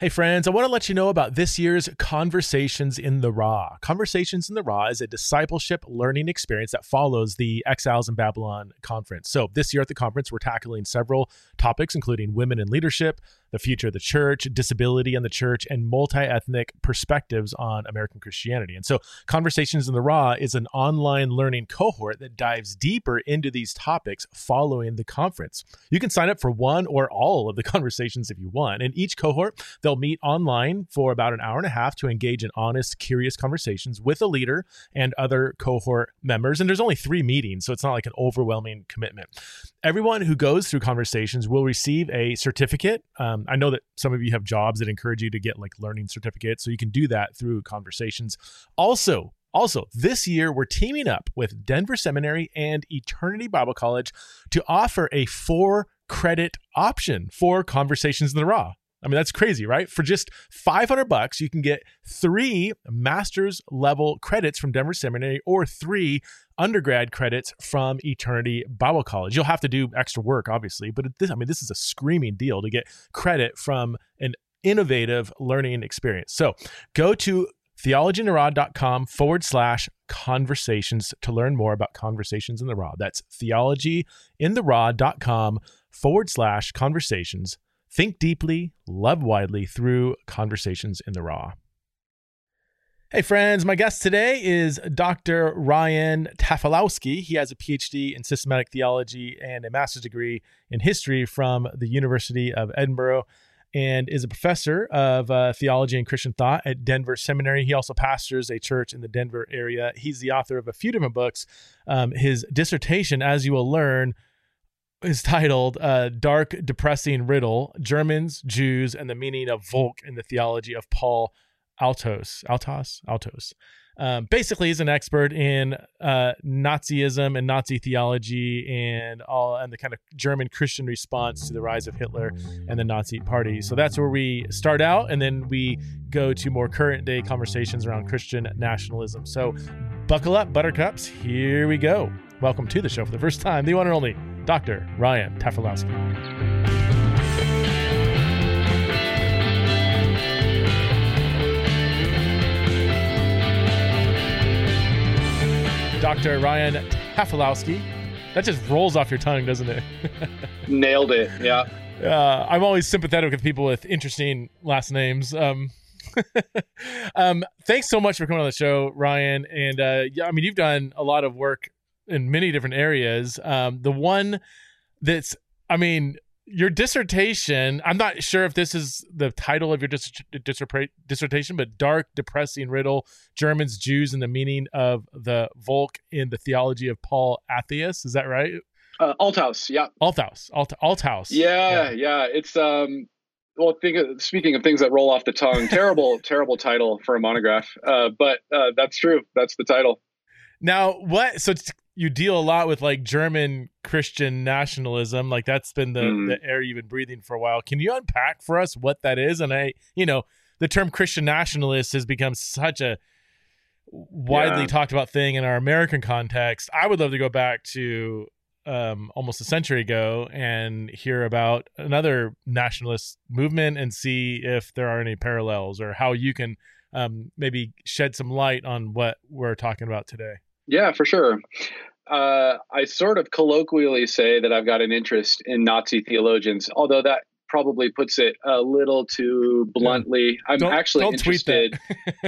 Hey, friends, I want to let you know about this year's Conversations in the Raw. Conversations in the Raw is a discipleship learning experience that follows the Exiles in Babylon conference. So, this year at the conference, we're tackling several topics, including women in leadership, the future of the church, disability in the church, and multi ethnic perspectives on American Christianity. And so, Conversations in the Raw is an online learning cohort that dives deeper into these topics following the conference. You can sign up for one or all of the conversations if you want. And each cohort, they'll meet online for about an hour and a half to engage in honest, curious conversations with a leader and other cohort members. And there's only three meetings, so it's not like an overwhelming commitment. Everyone who goes through conversations will receive a certificate. Um, Um, I know that some of you have jobs that encourage you to get like learning certificates, so you can do that through conversations. Also, also, this year we're teaming up with Denver Seminary and Eternity Bible College to offer a four credit option for Conversations in the Raw. I mean, that's crazy, right? For just 500 bucks, you can get three master's level credits from Denver Seminary or three undergrad credits from Eternity Bible College. You'll have to do extra work, obviously, but this, I mean, this is a screaming deal to get credit from an innovative learning experience. So go to theologyintheraw.com forward slash conversations to learn more about conversations in the raw. That's theologyintheraw.com forward slash conversations Think deeply, love widely through conversations in the raw. Hey, friends, my guest today is Dr. Ryan Tafilowski. He has a PhD in systematic theology and a master's degree in history from the University of Edinburgh and is a professor of uh, theology and Christian thought at Denver Seminary. He also pastors a church in the Denver area. He's the author of a few different books. Um, his dissertation, as you will learn, is titled uh, Dark Depressing Riddle Germans, Jews, and the Meaning of Volk in the Theology of Paul Altos. Altos? Altos. Um, basically, he's an expert in uh, Nazism and Nazi theology and all and the kind of German Christian response to the rise of Hitler and the Nazi Party. So that's where we start out, and then we go to more current day conversations around Christian nationalism. So buckle up, Buttercups. Here we go. Welcome to the show for the first time, the one and only Dr. Ryan Tafilowski. Dr. Ryan Tafilowski. That just rolls off your tongue, doesn't it? Nailed it. Yeah. Uh, I'm always sympathetic with people with interesting last names. Um, um, thanks so much for coming on the show, Ryan. And uh, yeah, I mean, you've done a lot of work in many different areas. Um, the one that's, I mean, your dissertation, I'm not sure if this is the title of your dis- dis- dissertation, but Dark, Depressing Riddle Germans, Jews, and the Meaning of the Volk in the Theology of Paul Atheist. Is that right? Uh, Althaus, yeah. Althaus, Alt- Althaus. Yeah, yeah, yeah. It's, um, well, think of, speaking of things that roll off the tongue, terrible, terrible title for a monograph. Uh, but uh, that's true. That's the title. Now, what? So you deal a lot with like German Christian nationalism. Like that's been the, mm. the air you've been breathing for a while. Can you unpack for us what that is? And I, you know, the term Christian nationalist has become such a widely yeah. talked about thing in our American context. I would love to go back to um, almost a century ago and hear about another nationalist movement and see if there are any parallels or how you can um, maybe shed some light on what we're talking about today. Yeah, for sure uh, I sort of colloquially say that I've got an interest in Nazi theologians, although that probably puts it a little too bluntly. I'm don't, actually don't interested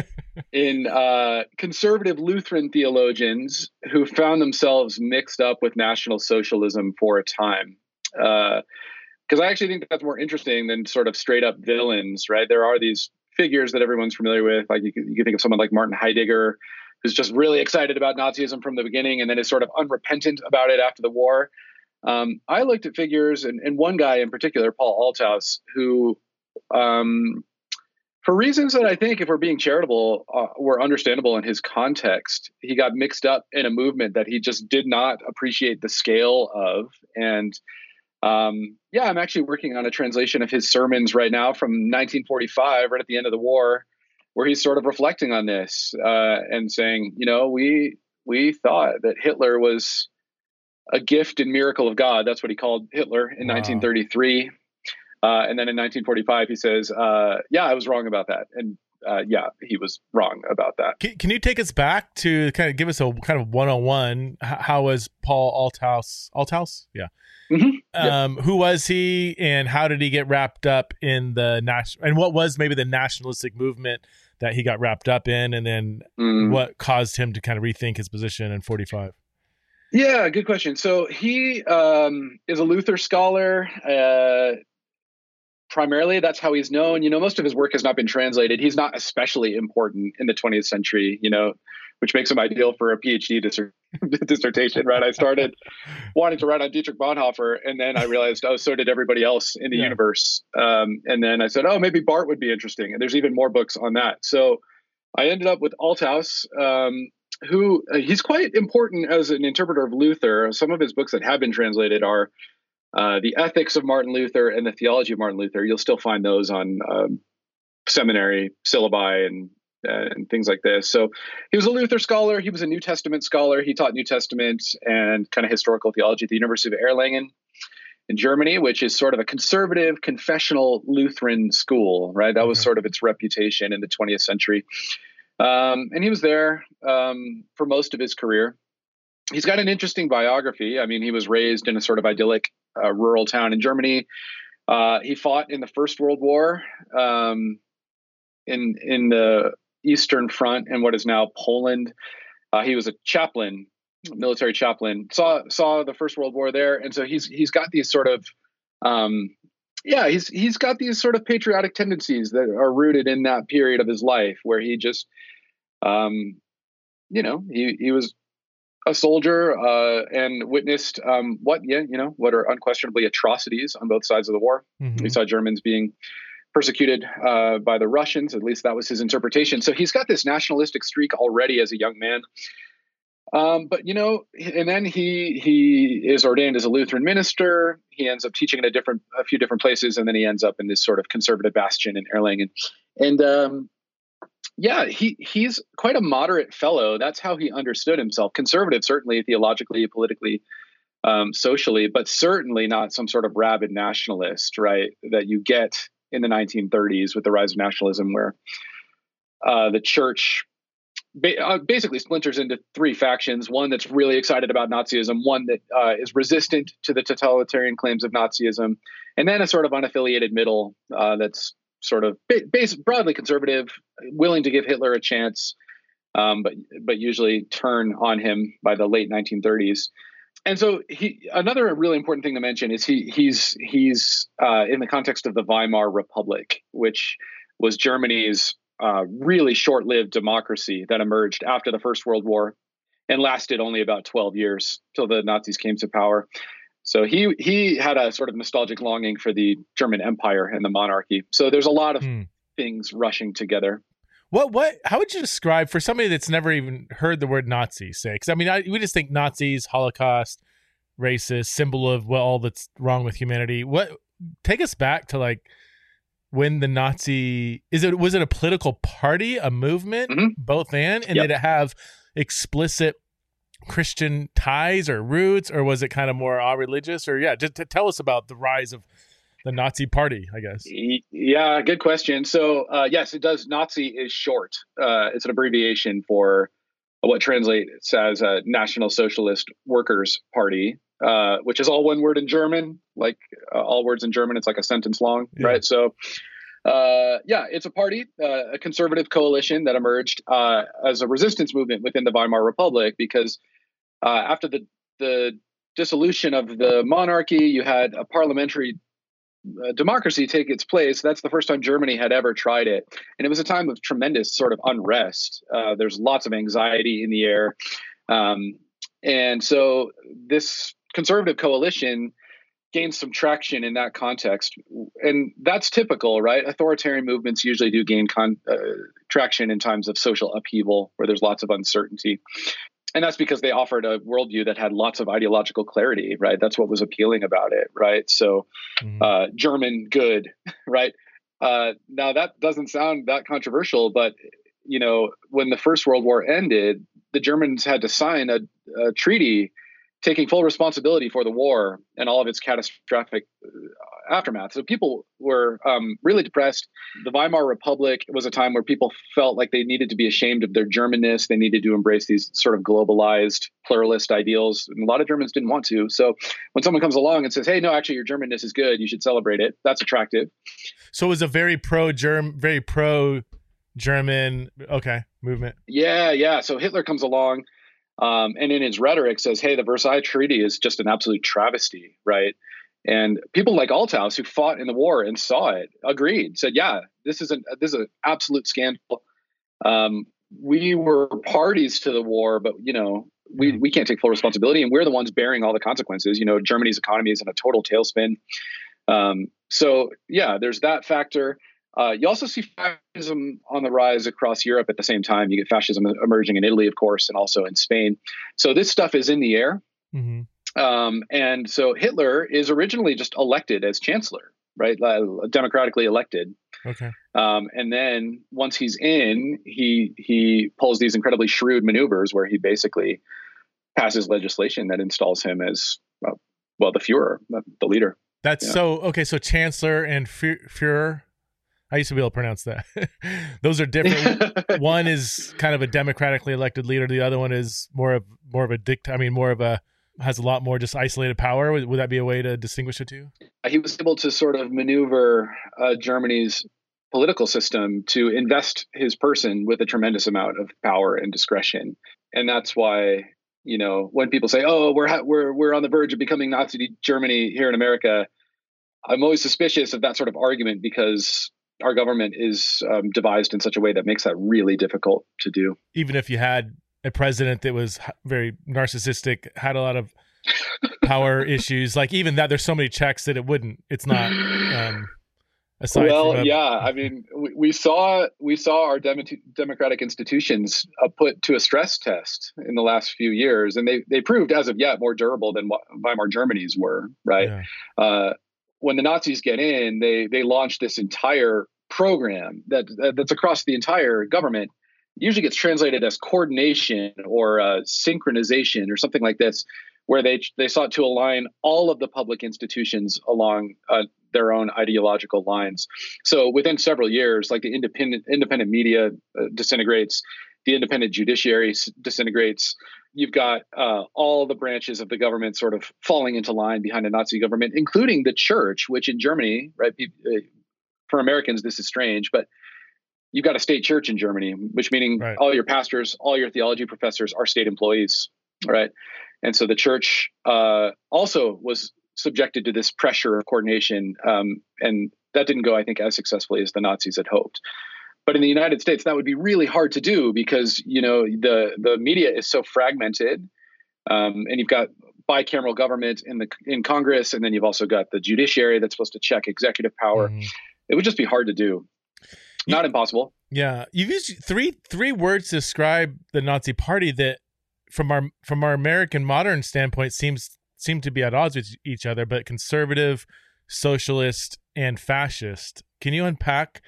in uh, conservative Lutheran theologians who found themselves mixed up with National Socialism for a time. Because uh, I actually think that's more interesting than sort of straight up villains, right? There are these figures that everyone's familiar with, like you can, you can think of someone like Martin Heidegger who's just really excited about Nazism from the beginning and then is sort of unrepentant about it after the war. Um, I looked at figures, and, and, one guy in particular, Paul Althaus, who, um, for reasons that I think, if we're being charitable, uh, were understandable in his context, he got mixed up in a movement that he just did not appreciate the scale of. And um, yeah, I'm actually working on a translation of his sermons right now from 1945, right at the end of the war where he's sort of reflecting on this uh, and saying, you know, we we thought that Hitler was a gift and miracle of God. That's what he called Hitler in wow. 1933. Uh, and then in 1945, he says, uh, "Yeah, I was wrong about that." And uh, yeah, he was wrong about that. Can, can, you take us back to kind of give us a kind of 101? How was Paul Althaus? Althaus? Yeah. Mm-hmm. Um, yep. Who was he, and how did he get wrapped up in the national? And what was maybe the nationalistic movement that he got wrapped up in, and then mm. what caused him to kind of rethink his position in 45? Yeah, good question. So he um, is a Luther scholar. Uh, primarily, that's how he's known. You know, most of his work has not been translated. He's not especially important in the 20th century. You know, which makes him ideal for a PhD dissertation. Right? I started wanting to write on Dietrich Bonhoeffer, and then I realized, oh, so did everybody else in the yeah. universe. Um, and then I said, oh, maybe Barth would be interesting. And there's even more books on that. So I ended up with Althaus. Um, who uh, he's quite important as an interpreter of Luther. Some of his books that have been translated are uh, the Ethics of Martin Luther and the Theology of Martin Luther. You'll still find those on um, seminary syllabi and uh, and things like this. So he was a Luther scholar. He was a New Testament scholar. He taught New Testament and kind of historical theology at the University of Erlangen in Germany, which is sort of a conservative confessional Lutheran school, right? That was sort of its reputation in the 20th century. Um, and he was there um, for most of his career. He's got an interesting biography. I mean, he was raised in a sort of idyllic uh, rural town in Germany. Uh, he fought in the First World War um, in in the Eastern Front in what is now Poland. Uh, he was a chaplain, military chaplain. saw saw the First World War there, and so he's he's got these sort of um, yeah, he's he's got these sort of patriotic tendencies that are rooted in that period of his life where he just um, you know, he he was a soldier uh, and witnessed um, what yeah, you know, what are unquestionably atrocities on both sides of the war. Mm-hmm. We saw Germans being persecuted uh, by the Russians. At least that was his interpretation. So he's got this nationalistic streak already as a young man. Um, but you know, and then he he is ordained as a Lutheran minister. He ends up teaching in a different a few different places, and then he ends up in this sort of conservative bastion in Erlangen. And um, yeah, he he's quite a moderate fellow. That's how he understood himself. Conservative, certainly theologically, politically, um, socially, but certainly not some sort of rabid nationalist, right? That you get in the 1930s with the rise of nationalism, where uh, the church uh, basically splinters into three factions: one that's really excited about Nazism, one that uh, is resistant to the totalitarian claims of Nazism, and then a sort of unaffiliated middle uh, that's sort of base, broadly conservative, willing to give Hitler a chance, um, but but usually turn on him by the late 1930s. And so he another really important thing to mention is he he's he's uh, in the context of the Weimar Republic, which was Germany's uh, really short-lived democracy that emerged after the First World War and lasted only about 12 years till the Nazis came to power. So he he had a sort of nostalgic longing for the German Empire and the monarchy. So there's a lot of hmm. things rushing together. What what? How would you describe for somebody that's never even heard the word Nazi? Say, because I mean, I, we just think Nazis, Holocaust, racist, symbol of well, all that's wrong with humanity. What? Take us back to like when the Nazi is it was it a political party, a movement, mm-hmm. both and, and yep. did it have explicit Christian ties or roots, or was it kind of more all religious? Or yeah, just to tell us about the rise of the Nazi Party, I guess. Yeah, good question. So uh, yes, it does. Nazi is short. Uh, it's an abbreviation for what translates as a National Socialist Workers Party, uh, which is all one word in German. Like uh, all words in German, it's like a sentence long, yeah. right? So. Uh, yeah, it's a party, uh, a conservative coalition that emerged as a resistance movement within the Weimar Republic because uh, after the the dissolution of the monarchy, you had a parliamentary democracy take its place. That's the first time Germany had ever tried it, and it was a time of tremendous sort of unrest. Uh, there's lots of anxiety in the air, um, and so this conservative coalition gained some traction in that context, and that's typical, right? Authoritarian movements usually do gain con- uh, traction in times of social upheaval, where there's lots of uncertainty and that's because they offered a worldview that had lots of ideological clarity, right? That's what was appealing about it, right? So, mm-hmm. uh, German good, right? Uh, now that doesn't sound that controversial, but you know, when the First World War ended, the Germans had to sign a, a treaty taking full responsibility for the war and all of its catastrophic uh, aftermath. So people were um, really depressed. The Weimar Republic was a time where people felt like they needed to be ashamed of their Germanness. They needed to embrace these sort of globalized pluralist ideals. And a lot of Germans didn't want to. So when someone comes along and says, "Hey, no, actually, your Germanness is good. You should celebrate it," that's attractive. So it was a very pro Germ, very pro German, okay, movement. Yeah, yeah. So Hitler comes along um, and in his rhetoric says, "Hey, the Versailles Treaty is just an absolute travesty, right?" And people like Althaus, who fought in the war and saw it, agreed. Said, "Yeah, this is an this is an absolute scandal. Um, we were parties to the war, but you know, we we can't take full responsibility, and we're the ones bearing all the consequences. You know, Germany's economy is in a total tailspin. Um, so yeah, there's that factor. Uh, you also see fascism on the rise across Europe at the same time. You get fascism emerging in Italy, of course, and also in Spain. So this stuff is in the air. Mm-hmm. Um, and so Hitler is originally just elected as chancellor, right? Uh, democratically elected. Okay. Um, and then once he's in, he he pulls these incredibly shrewd maneuvers where he basically passes legislation that installs him as uh, well the Führer, the leader. That's yeah. so okay. So chancellor and Führer I used to be able to pronounce that. Those are different. one is kind of a democratically elected leader. The other one is more of more of a dict. I mean, more of a has a lot more just isolated power. Would, would that be a way to distinguish the two? He was able to sort of maneuver uh, Germany's political system to invest his person with a tremendous amount of power and discretion, and that's why you know when people say, "Oh, we're ha- we're we're on the verge of becoming Nazi Germany here in America," I'm always suspicious of that sort of argument because our government is um, devised in such a way that makes that really difficult to do. Even if you had a president that was very narcissistic, had a lot of power issues, like even that, there's so many checks that it wouldn't. It's not. Um, well, a, yeah. I mean, we, we, saw we saw our dem- democratic institutions uh, put to a stress test in the last few years, and they they proved as of yet more durable than what Weimar Germany's were. Right. Yeah. Uh, when the Nazis get in, they they launch this entire program that that's across the entire government. It usually gets translated as coordination or uh, synchronization or something like this, where they they sought to align all of the public institutions along uh, their own ideological lines. So within several years, like the independent independent media uh, disintegrates, the independent judiciary disintegrates. You've got uh, all the branches of the government sort of falling into line behind a Nazi government, including the church, which in Germany, right, uh, for Americans this is strange, but you've got a state church in Germany, which meaning right. all your pastors, all your theology professors are state employees, right? And so the church uh, also was subjected to this pressure of coordination, um, and that didn't go, I think, as successfully as the Nazis had hoped. But in the United States, that would be really hard to do because you know the the media is so fragmented, um, and you've got bicameral government in the in Congress, and then you've also got the judiciary that's supposed to check executive power. Mm. It would just be hard to do. Not impossible. Yeah, you've used three three words to describe the Nazi Party that, from our from our American modern standpoint, seems seem to be at odds with each other. But conservative, socialist, and fascist. Can you unpack?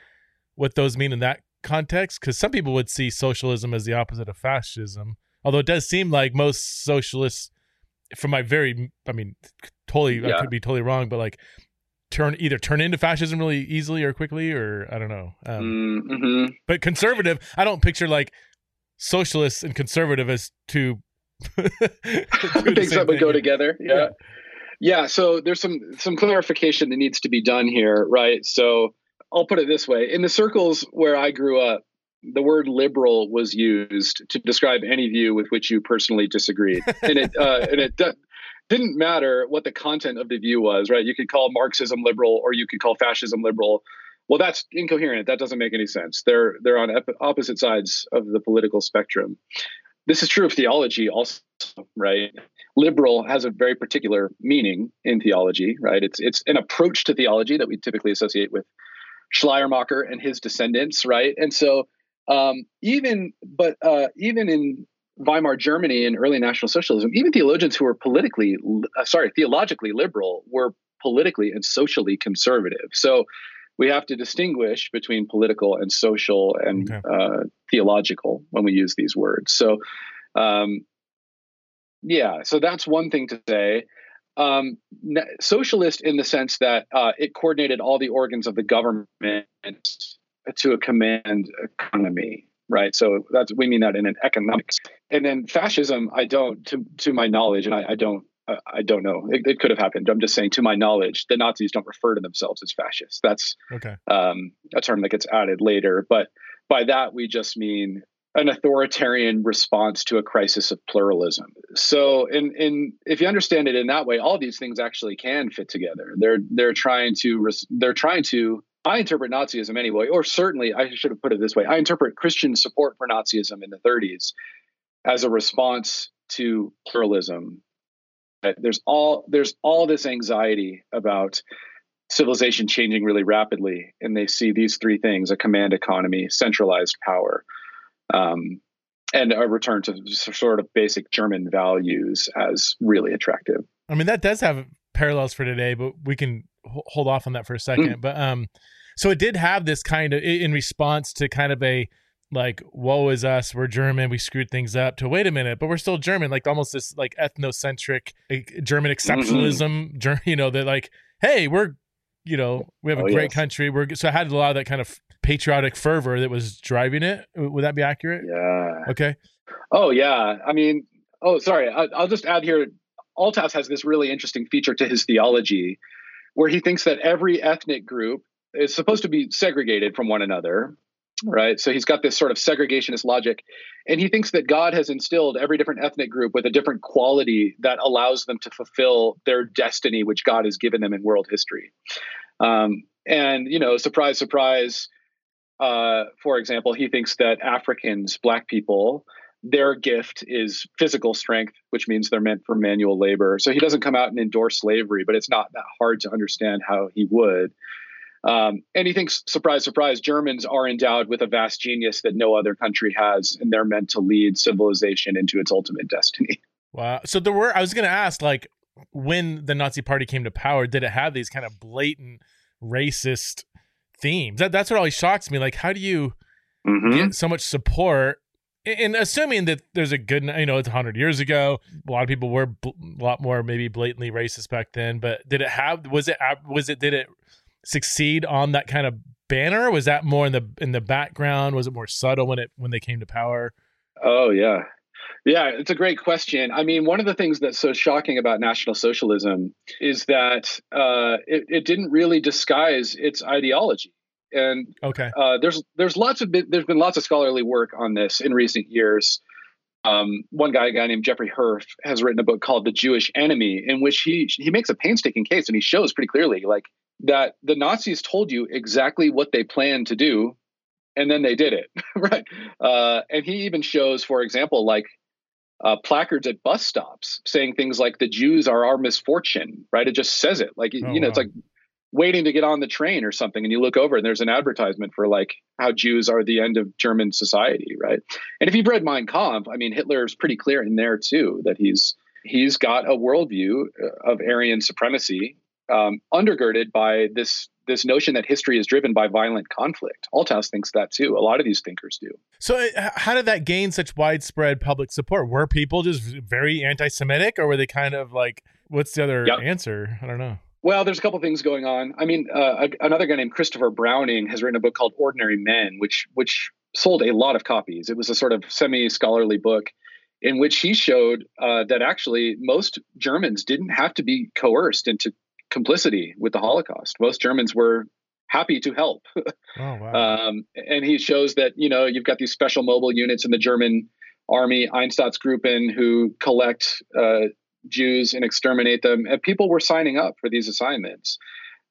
What those mean in that context because some people would see socialism as the opposite of fascism although it does seem like most socialists from my very i mean totally yeah. i could be totally wrong but like turn either turn into fascism really easily or quickly or i don't know um, mm-hmm. but conservative i don't picture like socialists and conservative as two things that would go together yeah. yeah yeah so there's some some clarification that needs to be done here right so I'll put it this way: in the circles where I grew up, the word liberal was used to describe any view with which you personally disagreed, and it uh, and it didn't matter what the content of the view was. Right? You could call Marxism liberal, or you could call fascism liberal. Well, that's incoherent. That doesn't make any sense. They're they're on opposite sides of the political spectrum. This is true of theology also, right? Liberal has a very particular meaning in theology, right? It's it's an approach to theology that we typically associate with Schleiermacher and his descendants, right? And so um, even but uh, even in Weimar Germany and early National Socialism, even theologians who were politically uh, sorry theologically liberal were politically and socially conservative. So we have to distinguish between political and social and okay. uh, theological when we use these words. So um, Yeah, so that's one thing to say. Um, socialist in the sense that uh, it coordinated all the organs of the government to a command economy, right? So that's we mean that in an economics. And then fascism, I don't, to to my knowledge, and I, I don't I don't know. It, it, could have happened. I'm just saying, to my knowledge, the Nazis don't refer to themselves as fascists. That's okay. um, a term that gets added later. But by that, we just mean an authoritarian response to a crisis of pluralism. So, in in if you understand it in that way, all these things actually can fit together. They're they're trying to they're trying to. I interpret Nazism anyway, or certainly I should have put it this way. I interpret Christian support for Nazism in the 30s as a response to pluralism uh, there's all there's all this anxiety about civilization changing really rapidly, and they see these three things: a command economy, centralized power, um, and a return to sort of basic German values as really attractive. I mean, that does have parallels for today, but we can hold off on that for a second. Mm. But um, so it did have this kind of in response to kind of a like woe is us we're german we screwed things up to wait a minute but we're still german like almost this like ethnocentric german exceptionalism mm-hmm. you know they're like hey we're you know we have a oh, great yes. country we're so i had a lot of that kind of patriotic fervor that was driving it would that be accurate yeah okay oh yeah i mean oh sorry I, i'll just add here Althaus has this really interesting feature to his theology where he thinks that every ethnic group is supposed to be segregated from one another right? So he's got this sort of segregationist logic. And he thinks that God has instilled every different ethnic group with a different quality that allows them to fulfill their destiny, which God has given them in world history. Um, and, you know, surprise, surprise, uh, for example, he thinks that Africans, black people, their gift is physical strength, which means they're meant for manual labor. So he doesn't come out and endorse slavery, but it's not that hard to understand how he would. Um, and he thinks, surprise, surprise, Germans are endowed with a vast genius that no other country has, and they're meant to lead civilization into its ultimate destiny. Wow. So there were, I was going to ask, like, when the Nazi Party came to power, did it have these kind of blatant racist themes? That, that's what always shocks me. Like, how do you mm-hmm. get so much support? And assuming that there's a good, you know, it's 100 years ago, a lot of people were a lot more maybe blatantly racist back then. But did it have, was it, was it, did it succeed on that kind of banner? Was that more in the in the background? Was it more subtle when it when they came to power? Oh yeah. Yeah, it's a great question. I mean, one of the things that's so shocking about National Socialism is that uh, it, it, didn't really disguise its ideology. And okay, uh, there's there's lots of there's been lots of scholarly work on this in recent years. Um, one guy, a guy named Jeffrey Herf, has written a book called "The Jewish Enemy," in which he he makes a painstaking case and he shows pretty clearly, like that the Nazis told you exactly what they planned to do, and then they did it, right? Uh, and he even shows, for example, like uh, placards at bus stops saying things like "the Jews are our misfortune," right? It just says it, like oh, you know, wow. it's like waiting to get on the train or something, and you look over and there's an advertisement for like how Jews are the end of German society, right? And if you've read Mein Kampf, I mean, Hitler's pretty clear in there too that he's he's got a worldview uh, of Aryan supremacy um, undergirded by this this notion that history is driven by violent conflict. Althaus thinks that too. A lot of these thinkers do. So, uh, how did that gain such widespread public support? Were people just very anti-Semitic, or were they kind of like, what's the other yep. answer? I don't know. Well, there's a couple things going on. I mean, uh, another guy named Christopher Browning has written a book called Ordinary Men, which which sold a lot of copies. It was a sort of semi-scholarly book in which he showed uh, that actually most Germans didn't have to be coerced into complicity with the Holocaust. Most Germans were happy to help. oh, wow. um, and he shows that, you know, you've got these special mobile units in the German army, Einsatzgruppen, who collect uh, Jews and exterminate them. And people were signing up for these assignments.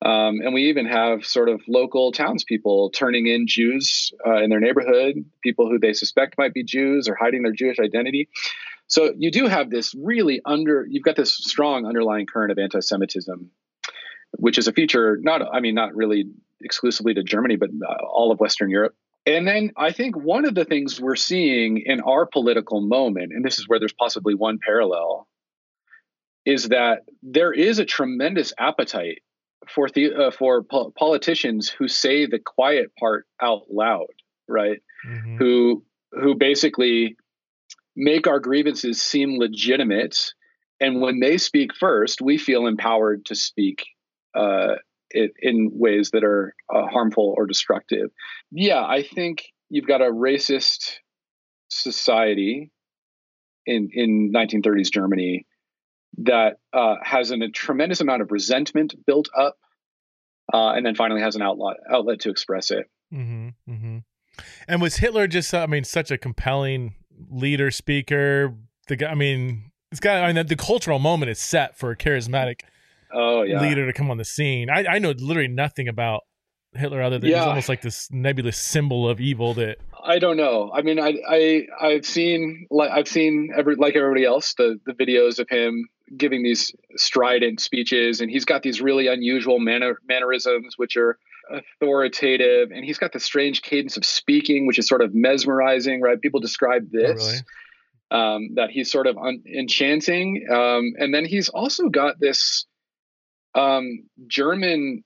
Um, and we even have sort of local townspeople turning in Jews uh, in their neighborhood, people who they suspect might be Jews or hiding their Jewish identity. So you do have this really under, you've got this strong underlying current of anti Semitism which is a feature not I mean not really exclusively to Germany but uh, all of Western Europe. And then I think one of the things we're seeing in our political moment, and this is where there's possibly one parallel, is that there is a tremendous appetite for the, uh, for po- politicians who say the quiet part out loud, right? Mm-hmm. Who who basically make our grievances seem legitimate. And when they speak first, we feel empowered to speak uh, it, in ways that are uh, harmful or destructive. Yeah, I think you've got a racist society in in 1930s Germany that uh, has an, a tremendous amount of resentment built up, uh, and then finally has an outlet outlet to express it. Mm-hmm, mm-hmm. And was Hitler just? I mean, such a compelling leader, speaker. The guy. I mean, it's got. I mean, the, the cultural moment is set for a charismatic. Oh, yeah. leader to come on the scene. I, I know literally nothing about Hitler other than yeah. he's almost like this nebulous symbol of evil that I don't know. I mean, I I I've seen like I've seen every like everybody else the the videos of him giving these strident speeches, and he's got these really unusual manner mannerisms, which are authoritative, and he's got the strange cadence of speaking, which is sort of mesmerizing. Right? People describe oh, this. Oh, really? Um, that he's sort of un- enchanting, um, and then he's also got this um, German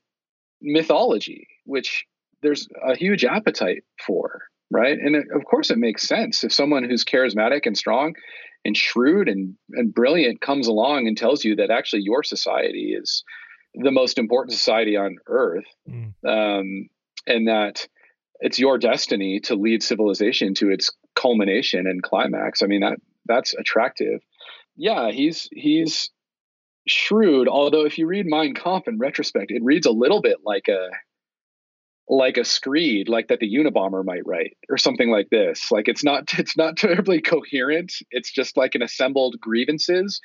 mythology, which there's a huge appetite for right? And it, of course, it makes sense if someone who's charismatic and strong and shrewd and, and brilliant comes along and tells you that actually your society is the most important society on earth, mm. um, and that it's your destiny to lead civilization to its culmination and climax. I mean that that's attractive. Yeah, he's he's shrewd. Although if you read Mein Kampf in retrospect, it reads a little bit like a like a screed like that the unabomber might write or something like this. Like it's not it's not terribly coherent. It's just like an assembled grievances.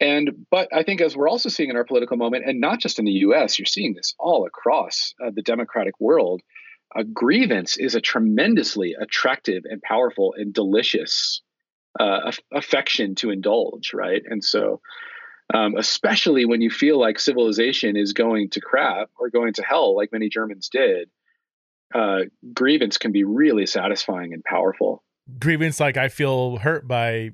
And but i think as we're also seeing in our political moment and not just in the us you're seeing this all across uh, the democratic world a grievance is a tremendously attractive and powerful and delicious uh, affection to indulge right? And so um, especially when you feel like civilization is going to crap or going to hell, like many Germans did. Uh, grievance can be really satisfying and powerful. Grievance, like I feel hurt by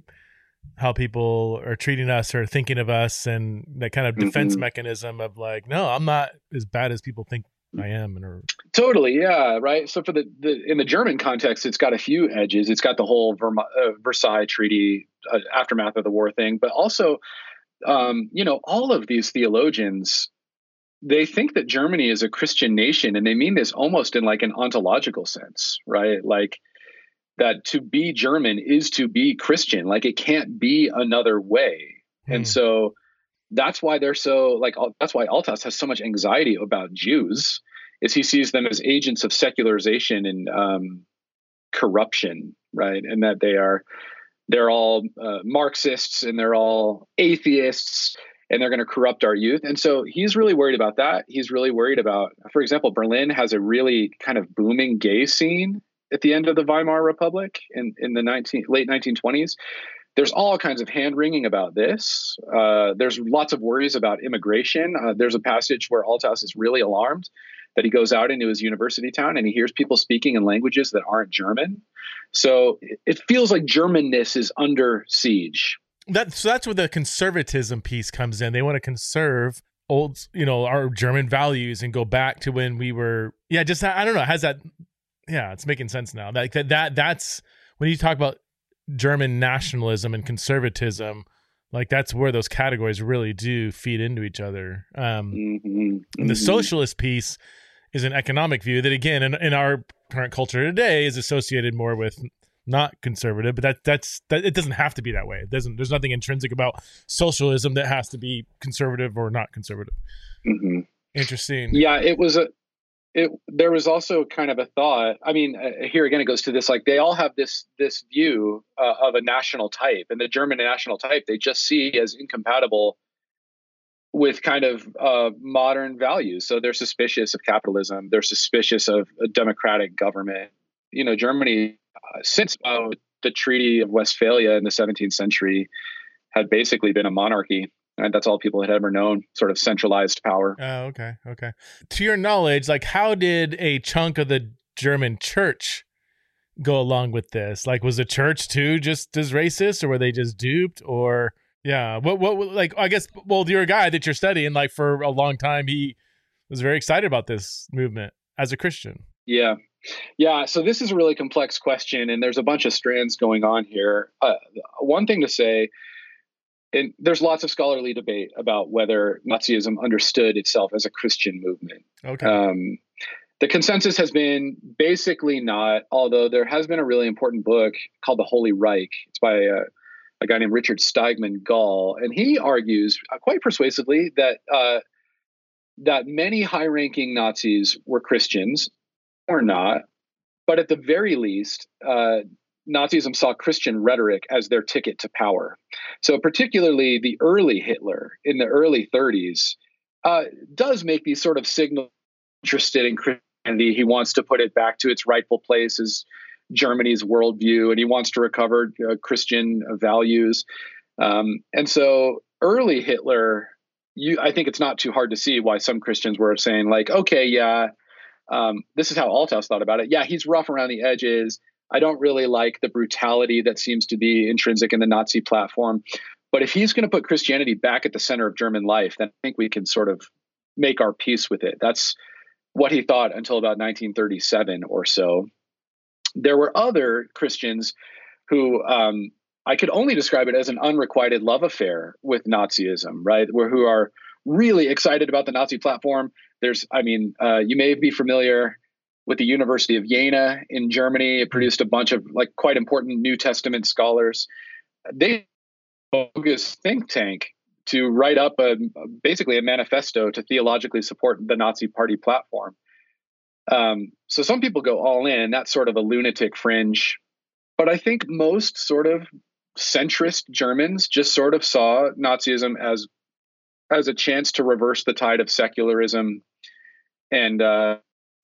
how people are treating us or thinking of us, and that kind of defense mm-hmm. mechanism of like, no, I'm not as bad as people think I am and or... totally yeah right so for the, the in the German context it's got a few edges it's got the whole Verma, uh, Versailles treaty uh, aftermath of the war thing but also um, you know, all of these theologians, they think that Germany is a Christian nation, and they mean this almost in like an ontological sense, right? Like that to be German is to be Christian. Like it can't be another way. Hmm. And so that's why they're so like that's why Althaus has so much anxiety about Jews, is he sees them as agents of secularization and um, corruption, right? And that they are they're all uh, Marxists and they're all atheists and they're going to corrupt our youth. And so he's really worried about that. He's really worried about, for example, Berlin has a really kind of booming gay scene at the end of the Weimar Republic in, in the 19, late 1920s. There's all kinds of hand wringing about this. Uh, there's lots of worries about immigration. Uh, there's a passage where Althaus is really alarmed that he goes out into his university town and he hears people speaking in languages that aren't German. So it feels like Germanness is under siege. That, so that's where the conservatism piece comes in. They want to conserve old, you know, our German values and go back to when we were, yeah, just, I don't know, has that, yeah, it's making sense now. Like that, that, that's when you talk about German nationalism and conservatism, like that's where those categories really do feed into each other. Um, mm-hmm. And the mm-hmm. socialist piece is an economic view that again in, in our current culture today is associated more with not conservative but that that's that it doesn't have to be that way it doesn't there's nothing intrinsic about socialism that has to be conservative or not conservative mm-hmm. interesting yeah it was a it there was also kind of a thought i mean uh, here again it goes to this like they all have this this view uh, of a national type and the german national type they just see as incompatible with kind of uh, modern values. So they're suspicious of capitalism. They're suspicious of a democratic government. You know, Germany, uh, since uh, the Treaty of Westphalia in the 17th century, had basically been a monarchy. And that's all people had ever known, sort of centralized power. Oh, okay. Okay. To your knowledge, like, how did a chunk of the German church go along with this? Like, was the church too just as racist, or were they just duped, or yeah. What, what, like, I guess, well, you're a guy that you're studying, like, for a long time. He was very excited about this movement as a Christian. Yeah. Yeah, so this is a really complex question, and there's a bunch of strands going on here. Uh, one thing to say, and there's lots of scholarly debate about whether Nazism understood itself as a Christian movement. Okay. Um, the consensus has been basically not, although there has been a really important book called The Holy Reich. It's by a, a guy named Richard Steigmann Gall, and he argues uh, quite persuasively that uh, that many high-ranking Nazis were Christians or not, but at the very least, uh, Nazism saw Christian rhetoric as their ticket to power. So, particularly the early Hitler in the early 30s uh, does make these sort of signals interested in Christianity. He wants to put it back to its rightful place as Germany's worldview, and he wants to recover uh, Christian values. Um, and so, early Hitler, you, I think it's not too hard to see why some Christians were saying, like, okay, yeah, um, this is how Althaus thought about it. Yeah, he's rough around the edges I don't really like the brutality that seems to be intrinsic in the Nazi platform. But if he's going to put Christianity back at the center of German life, then I think we can sort of make our peace with it. That's what he thought until about 1937 or so. There were other Christians who um, I could only describe it as an unrequited love affair with Nazism, right? Where who are really excited about the Nazi platform. There's, I mean, uh, you may be familiar with the University of Jena in Germany. It produced a bunch of like quite important New Testament scholars. They bogus think tank to write up a basically a manifesto to theologically support the Nazi Party platform. Um, so some people go all in. That's sort of a lunatic fringe, but I think most sort of centrist Germans just sort of saw Nazism as as a chance to reverse the tide of secularism and uh,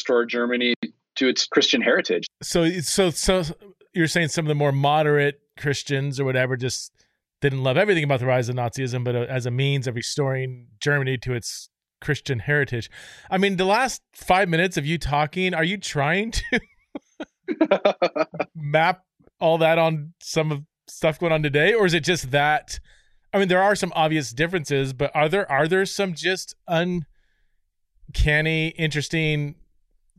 restore Germany to its Christian heritage. So, so, so you're saying some of the more moderate Christians or whatever just didn't love everything about the rise of Nazism, but uh, as a means of restoring Germany to its Christian heritage. I mean, the last five minutes of you talking, are you trying to map all that on some of stuff going on today, or is it just that? I mean, there are some obvious differences, but are there are there some just uncanny, interesting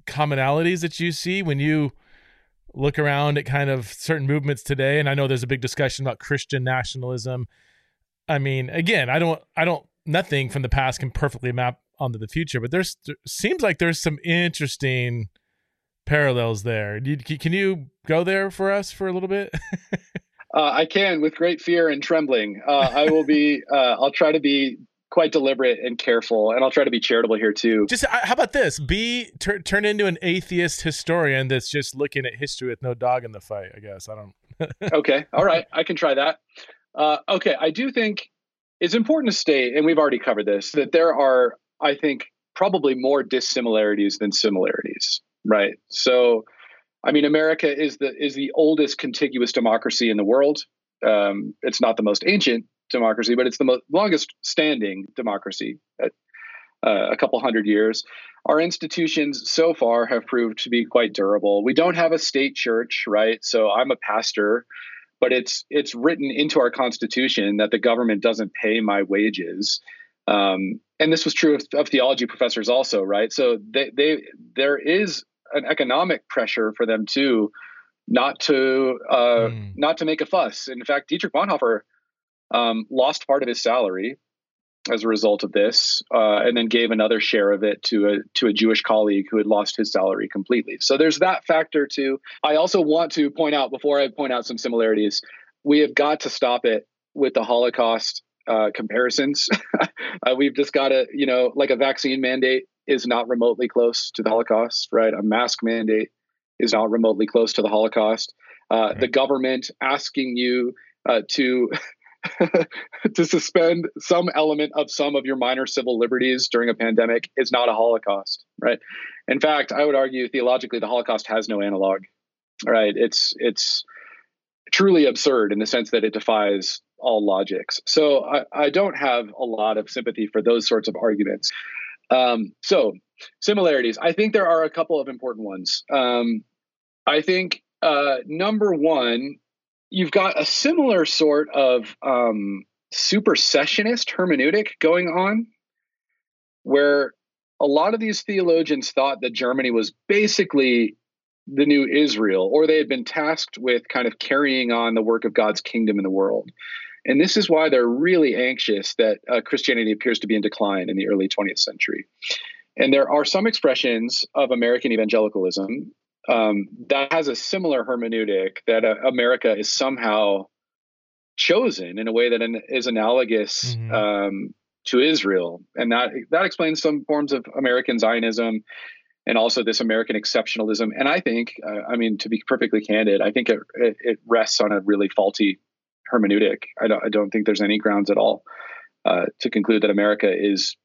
commonalities that you see when you look around at kind of certain movements today and i know there's a big discussion about christian nationalism. I mean again i don't i don't nothing from the past can perfectly map onto the future but there's there seems like there's some interesting parallels there. Can you go there for us for a little bit? Uh, i can with great fear and trembling. Uh, i will be uh, i'll try to be quite deliberate and careful and i'll try to be charitable here too. Just how about this? Be tur- turn into an atheist historian that's just looking at history with no dog in the fight i guess. I don't okay. All right. I can try that. Uh, okay. I do think it's important to state and we've already covered this that there are i think probably more dissimilarities than similarities right? So i mean america is the is the oldest contiguous democracy in the world. Um, it's not the most ancient democracy, but it's the most, longest standing democracy at uh, a couple hundred years. Our institutions so far have proved to be quite durable. We don't have a state church, right? So I'm a pastor, but it's it's written into our constitution that the government doesn't pay my wages. Um, and this was true of, of, theology professors also, right? So they, they there is an economic pressure for them too, not to uh, mm. not to make a fuss. In fact, Dietrich Bonhoeffer um, lost part of his salary as a result of this, uh, and then gave another share of it to a to a Jewish colleague who had lost his salary completely. So there's that factor too. I also want to point out before I point out some similarities, we have got to stop it with the Holocaust uh, comparisons. uh, we've just got to, you know, like a vaccine mandate is not remotely close to the Holocaust, right? A mask mandate is not remotely close to the Holocaust. Uh. The government asking you uh, to to suspend some element of some of your minor civil liberties during a pandemic is not a Holocaust, right? In fact, I would argue theologically the Holocaust has no analog, right? It's it's truly absurd in the sense that it defies all logics. So I, I don't have a lot of sympathy for those sorts of arguments. Um, so similarities, I think there are a couple of important ones. Um, I think uh, number one you've got a similar sort of um, supersessionist hermeneutic going on, where a lot of these theologians thought that Germany was basically the new Israel, or they had been tasked with kind of carrying on the work of God's kingdom in the world. And this is why they're really anxious that uh, Christianity appears to be in decline in the early 20th century. And there are some expressions of American evangelicalism um, that has a similar hermeneutic that uh, America is somehow chosen in a way that an, is analogous mm-hmm. um, to Israel, and that that explains some forms of American Zionism and also this American exceptionalism. And I think, uh, I mean, to be perfectly candid, I think it, it, it, rests on a really faulty hermeneutic. I don't, I don't think there's any grounds at all uh, to conclude that America is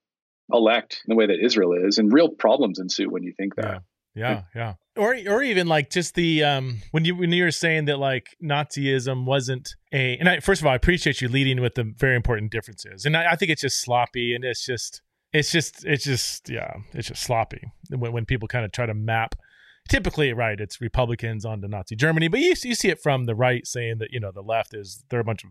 elect in the way that Israel is, and real problems ensue when you think that. Yeah, yeah, yeah. Or, or even like just the um when you when you were saying that like Nazism wasn't a and I first of all I appreciate you leading with the very important differences. And I, I think it's just sloppy and it's just it's just it's just yeah it's just sloppy when, when people kind of try to map. Typically right it's republicans onto nazi germany but you, you see it from the right saying that you know the left is they're a bunch of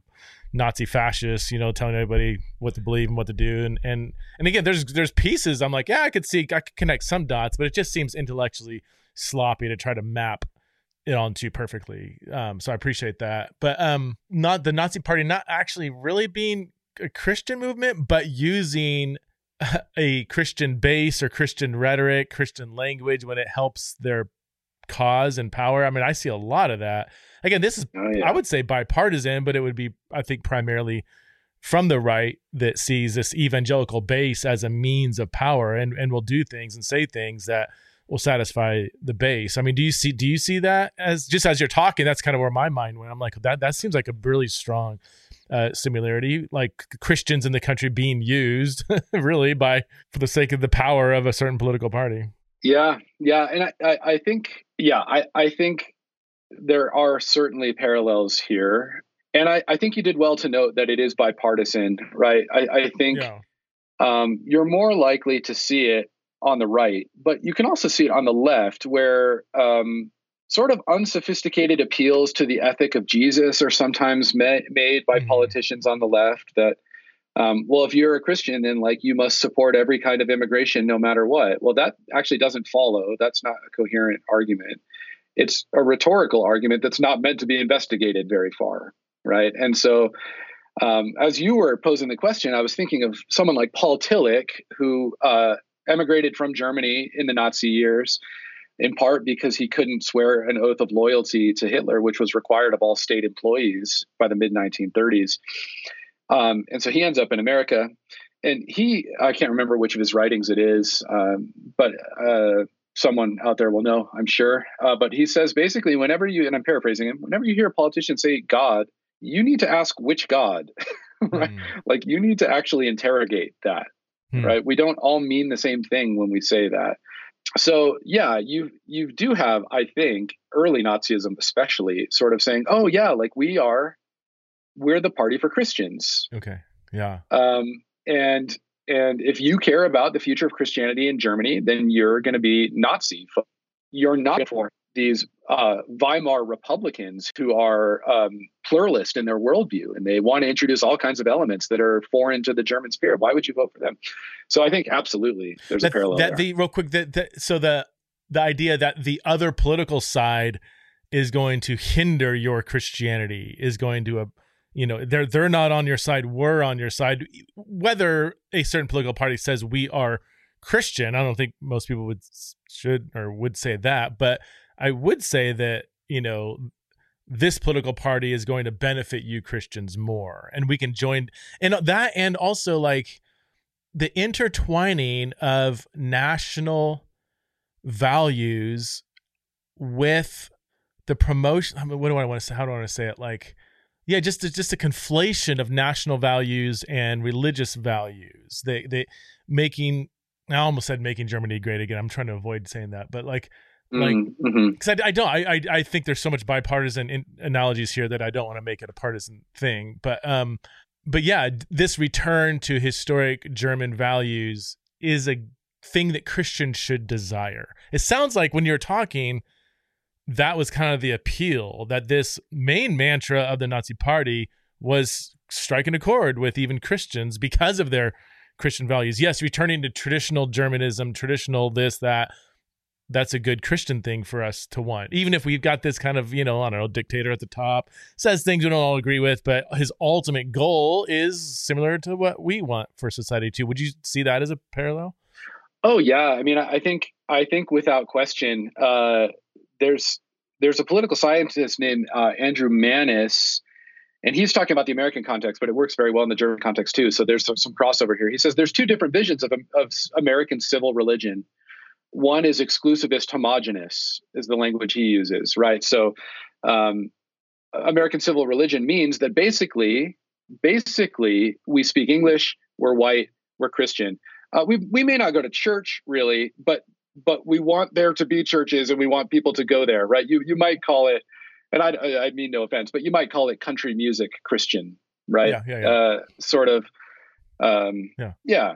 nazi fascists you know telling everybody what to believe and what to do. And and and again there's there's pieces i'm like yeah i could see i could connect some dots but it just seems intellectually sloppy to try to map it onto perfectly um so i appreciate that but um not the nazi party not actually really being a christian movement but using a Christian base or Christian rhetoric, Christian language when it helps their cause and power. I mean, I see a lot of that. Again, this is oh, yeah. I would say bipartisan, but it would be I think primarily from the right that sees this evangelical base as a means of power and and will do things and say things that will satisfy the base. I mean, do you see do you see that as just as you're talking? That's kind of where my mind went. I'm like that that seems like a really strong uh, similarity, like Christians in the country being used really by for the sake of the power of a certain political party. Yeah, yeah, and I, I, I think yeah, I, I think there are certainly parallels here, and I, I think you did well to note that it is bipartisan, right? I, I think yeah. um, you're more likely to see it on the right, but you can also see it on the left, where um, sort of unsophisticated appeals to the ethic of Jesus are sometimes ma- made by mm-hmm. politicians on the left that um, well if you're a christian then like you must support every kind of immigration no matter what. Well that actually doesn't follow. That's not a coherent argument. It's a rhetorical argument that's not meant to be investigated very far right? And so um, as you were posing the question i was thinking of someone like paul tillich who uh, emigrated from germany in the nazi years in part because he couldn't swear an oath of loyalty to Hitler, which was required of all state employees by the mid 1930s. Um, and so he ends up in America. And he, I can't remember which of his writings it is, um, but uh, someone out there will know, I'm sure. Uh, but he says basically, whenever you, and I'm paraphrasing him, whenever you hear a politician say God, you need to ask which God, right? Mm. Like you need to actually interrogate that, mm. right? We don't all mean the same thing when we say that so yeah, you you do have, I think, early Nazism especially sort of saying, oh yeah, like we are, we're the party for Christians. Okay. Yeah. Um, and and if you care about the future of Christianity in Germany, then you're going to be Nazi. You're not for these uh, Weimar Republicans who are um, pluralist in their worldview and they want to introduce all kinds of elements that are foreign to the German spirit. Why would you vote for them? So I think absolutely there's that, a parallel. That the real quick that, so the the idea that the other political side is going to hinder your Christianity is going to a uh, you know they're they're not on your side we're on your side whether a certain political party says we are christian i don't think most people would should or would say that but I would say that, you know, this political party is going to benefit you Christians more. And we can join and that and also like the intertwining of national values with the promotion I mean, what do I want to say how do I want to say it like yeah just a, just a conflation of national values and religious values they they making I almost said making Germany great again I'm trying to avoid saying that but like like because mm-hmm. I, I don't I, I think there's so much bipartisan in, analogies here that I don't want to make it a partisan thing but um but yeah this return to historic German values is a thing that Christians should desire it sounds like when you're talking that was kind of the appeal that this main mantra of the Nazi party was striking a chord with even Christians because of their Christian values yes returning to traditional Germanism traditional this that that's a good Christian thing for us to want. Even if we've got this kind of, you know, I don't know, dictator at the top, says things we don't all agree with, but his ultimate goal is similar to what we want for society too. Would you see that as a parallel? Oh yeah. I mean, I think I think without question, uh, there's there's a political scientist named uh, Andrew Manis, and he's talking about the American context, but it works very well in the German context too. So there's some, some crossover here. He says there's two different visions of, of American civil religion. One is exclusivist homogenous, is the language he uses, right? So um, American civil religion means that basically, basically, we speak English, we're white, we're Christian. Uh, we we may not go to church really, but but we want there to be churches and we want people to go there, right? You you might call it, and I I mean no offense, but you might call it country music Christian, right? Yeah, yeah, yeah. Uh, sort of, um, yeah, yeah,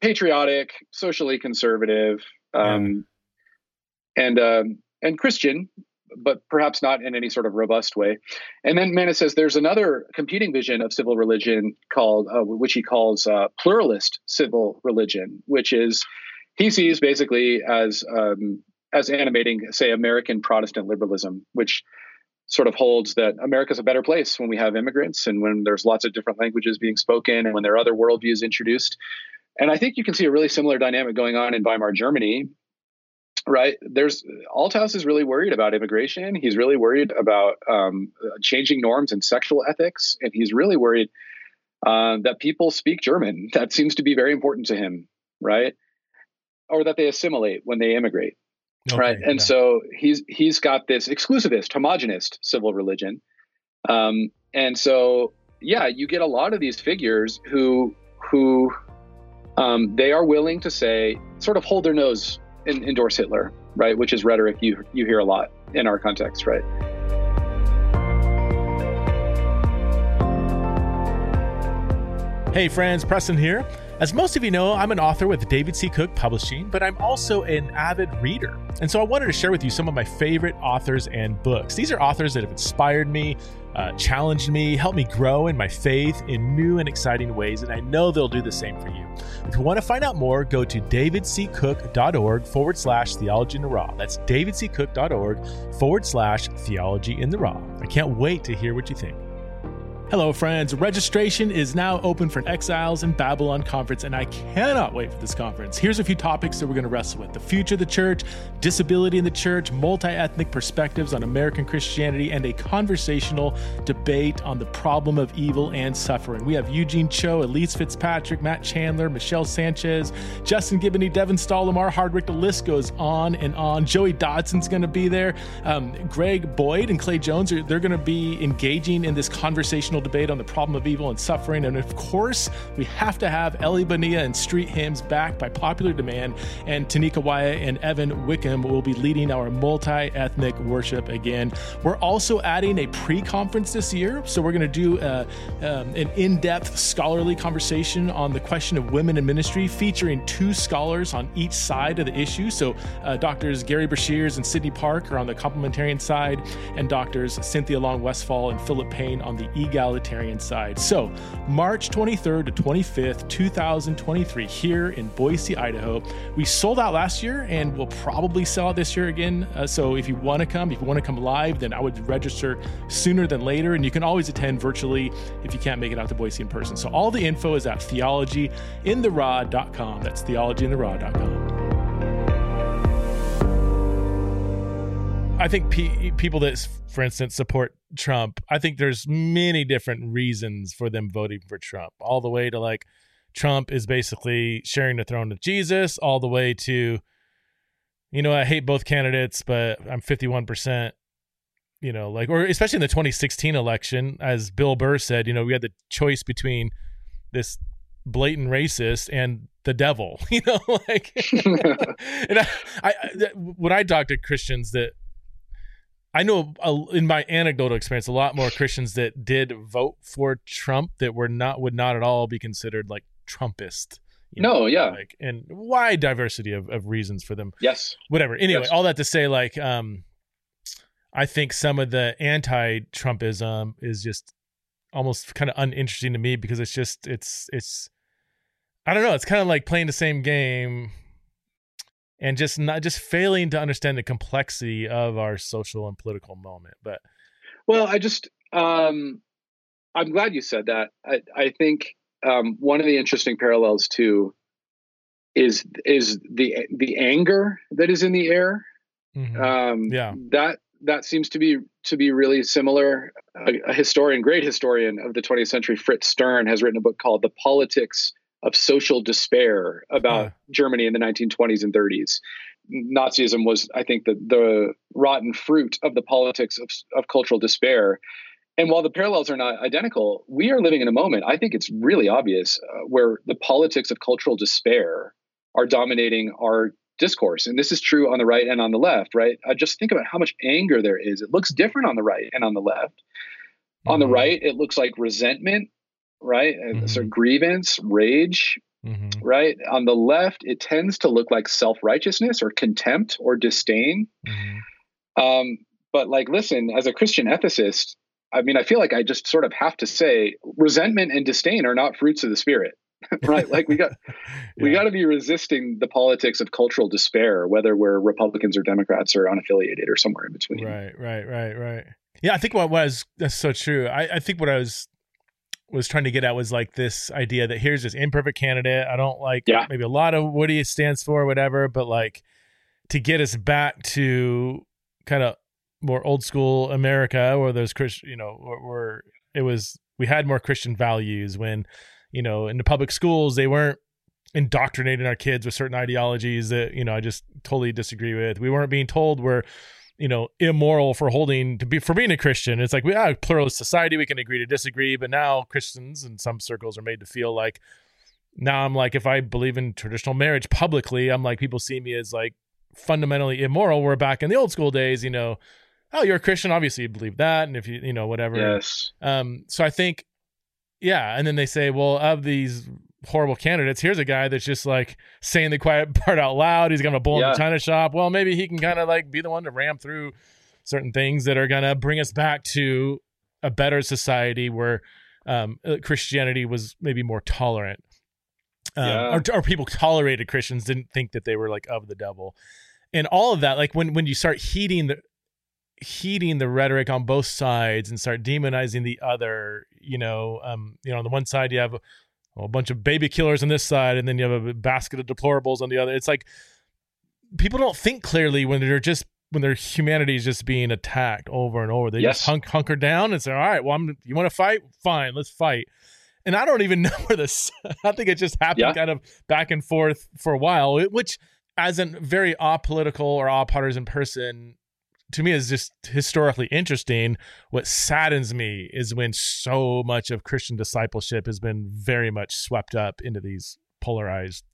patriotic, socially conservative, um, yeah. and um, and Christian, but perhaps not in any sort of robust way. And then Manis says there's another competing vision of civil religion called, uh, which he calls uh, pluralist civil religion, which is he sees basically as um, as animating, say, American Protestant liberalism, which sort of holds that America's a better place when we have immigrants and when there's lots of different languages being spoken and when there are other worldviews introduced. And I think you can see a really similar dynamic going on in Weimar Germany, right? There's Althaus is really worried about immigration. He's really worried about um, changing norms and sexual ethics, and he's really worried uh, that people speak German. That seems to be very important to him, right? or that they assimilate when they immigrate. Okay, right. And yeah. so he's he's got this exclusivist, homogenist civil religion. Um, and so yeah, you get a lot of these figures who who um, they are willing to say, sort of hold their nose and endorse Hitler, right? Which is rhetoric you you hear a lot in our context, right? Hey friends, Preston here. As most of you know, I'm an author with David C. Cook Publishing, but I'm also an avid reader. And so I wanted to share with you some of my favorite authors and books. These are authors that have inspired me, uh, challenged me, helped me grow in my faith in new and exciting ways, and I know they'll do the same for you. If you want to find out more, go to davidccook.org forward slash theology in the raw. That's davidccook.org forward slash theology in the raw. I can't wait to hear what you think. Hello, friends. Registration is now open for Exiles in Babylon conference, and I cannot wait for this conference. Here's a few topics that we're going to wrestle with the future of the church, disability in the church, multi ethnic perspectives on American Christianity, and a conversational debate on the problem of evil and suffering. We have Eugene Cho, Elyse Fitzpatrick, Matt Chandler, Michelle Sanchez, Justin Giboney, Devan Stahl, Lamar Hardwick. The list goes on and on. Joey Dodson's going to be there. Um, Greg Boyd and Clay Jones are they're going to be engaging in this conversational debate on the problem of evil and suffering. And of course, we have to have Ellie Bonilla and Street Hymns back by popular demand. And Tanika Wyatt and Evan Wickham will be leading our multi ethnic worship again. We're also adding a pre conference this year. So we're going to do uh, um, an in depth scholarly conversation on the question of women in ministry, featuring two scholars on each side of the issue. So uh, doctors Gary Breshears and Sydney Park are on the complementarian side, and doctors Cynthia Long Westfall and Philip Payne on the egal side. So, March 23rd to 25th, 2023, here in Boise, Idaho. We sold out last year and we'll probably sell out this year again. Uh, so, if you want to come, if you want to come live, then I would register sooner than later. And you can always attend virtually if you can't make it out to Boise in person. So, all the info is at theologyintheraw.com. That's theologyintheraw.com. I think pe- people that, for instance, support Trump, I think there's many different reasons for them voting for Trump, all the way to like Trump is basically sharing the throne with Jesus, all the way to, you know, I hate both candidates, but I'm 51%, you know, like, or especially in the 2016 election, as Bill Burr said, you know, we had the choice between this blatant racist and the devil, you know, like, and I, I, when I talk to Christians that I know in my anecdotal experience, a lot more Christians that did vote for Trump that were not would not at all be considered like Trumpist. You know, no, yeah, like and wide diversity of, of reasons for them. Yes, whatever. Anyway, yes. all that to say, like, um, I think some of the anti-Trumpism is just almost kind of uninteresting to me because it's just it's it's I don't know. It's kind of like playing the same game and just not just failing to understand the complexity of our social and political moment. But well, I just um, I'm glad you said that. I, I think um, one of the interesting parallels too is is the the anger that is in the air. Mm-hmm. Um, yeah, that that seems to be to be really similar. A, a, historian, great historian of the 20th century, Fritz Stern, has written a book called "The Politics of Social Despair" about uh. Germany in the 1920s and 30s. Nazism was, I think, the the rotten fruit of the politics of, of cultural despair. And while the parallels are not identical, we are living in a moment. I think it's really obvious uh, where the politics of cultural despair are dominating our discourse. And this is true on the right and on the left, right? Uh, just think about how much anger there is. It looks different on the right and on the left. Mm-hmm. On the mm-hmm. right, it looks like resentment, right? Mm-hmm. So grievance, rage, mm-hmm. right? On the left, it tends to look like self righteousness or contempt or disdain. Mm-hmm. Um, but like, listen, as a Christian ethicist, I mean, I feel like I just sort of have to say resentment and disdain are not fruits of the spirit. right like we got yeah. we got to be resisting the politics of cultural despair whether we're republicans or democrats or unaffiliated or somewhere in between right right right right yeah i think what was that's so true i, I think what i was was trying to get at was like this idea that here's this imperfect candidate i don't like yeah. maybe a lot of what he stands for whatever but like to get us back to kind of more old school america where there's christian you know where, where it was we had more christian values when you know, in the public schools, they weren't indoctrinating our kids with certain ideologies that, you know, I just totally disagree with. We weren't being told we're, you know, immoral for holding to be for being a Christian. It's like we have a pluralist society, we can agree to disagree, but now Christians in some circles are made to feel like now I'm like if I believe in traditional marriage publicly, I'm like people see me as like fundamentally immoral. We're back in the old school days, you know. Oh, you're a Christian, obviously you believe that, and if you you know whatever. Yes. Um. So I think yeah, and then they say, well, of these horrible candidates, here's a guy that's just like saying the quiet part out loud. He's gonna bull yeah. in the china shop. Well, maybe he can kind of like be the one to ram through certain things that are gonna bring us back to a better society where um, uh, Christianity was maybe more tolerant. Um, yeah. or, or people tolerated Christians, didn't think that they were like of the devil, and all of that. Like when when you start heating the heeding the rhetoric on both sides and start demonizing the other. You know, um, you know, on the one side you have a, a bunch of baby killers on this side, and then you have a basket of deplorables on the other. It's like people don't think clearly when they're just when their humanity is just being attacked over and over. They yes. just hunk, hunker down and say, "All right, well, I'm, you want to fight? Fine, let's fight." And I don't even know where this. I think it just happened yeah. kind of back and forth for a while, which, as a very apolitical or apolitical person, to me is just historically interesting. What saddens me is when so much of Christian discipleship has been very much swept up into these polarized,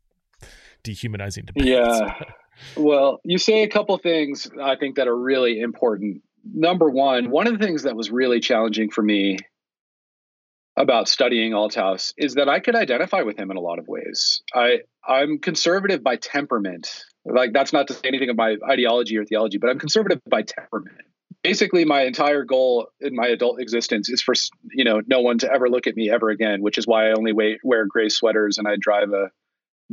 dehumanizing debates. Yeah. Well, you say a couple things I think that are really important. Number one, one of the things that was really challenging for me about studying Althaus is that I could identify with him in a lot of ways. I I'm conservative by temperament. Like that's not to say anything of my ideology or theology, but I'm conservative by temperament. Basically, my entire goal in my adult existence is for you know no one to ever look at me ever again, which is why I only wear, wear gray sweaters and I drive a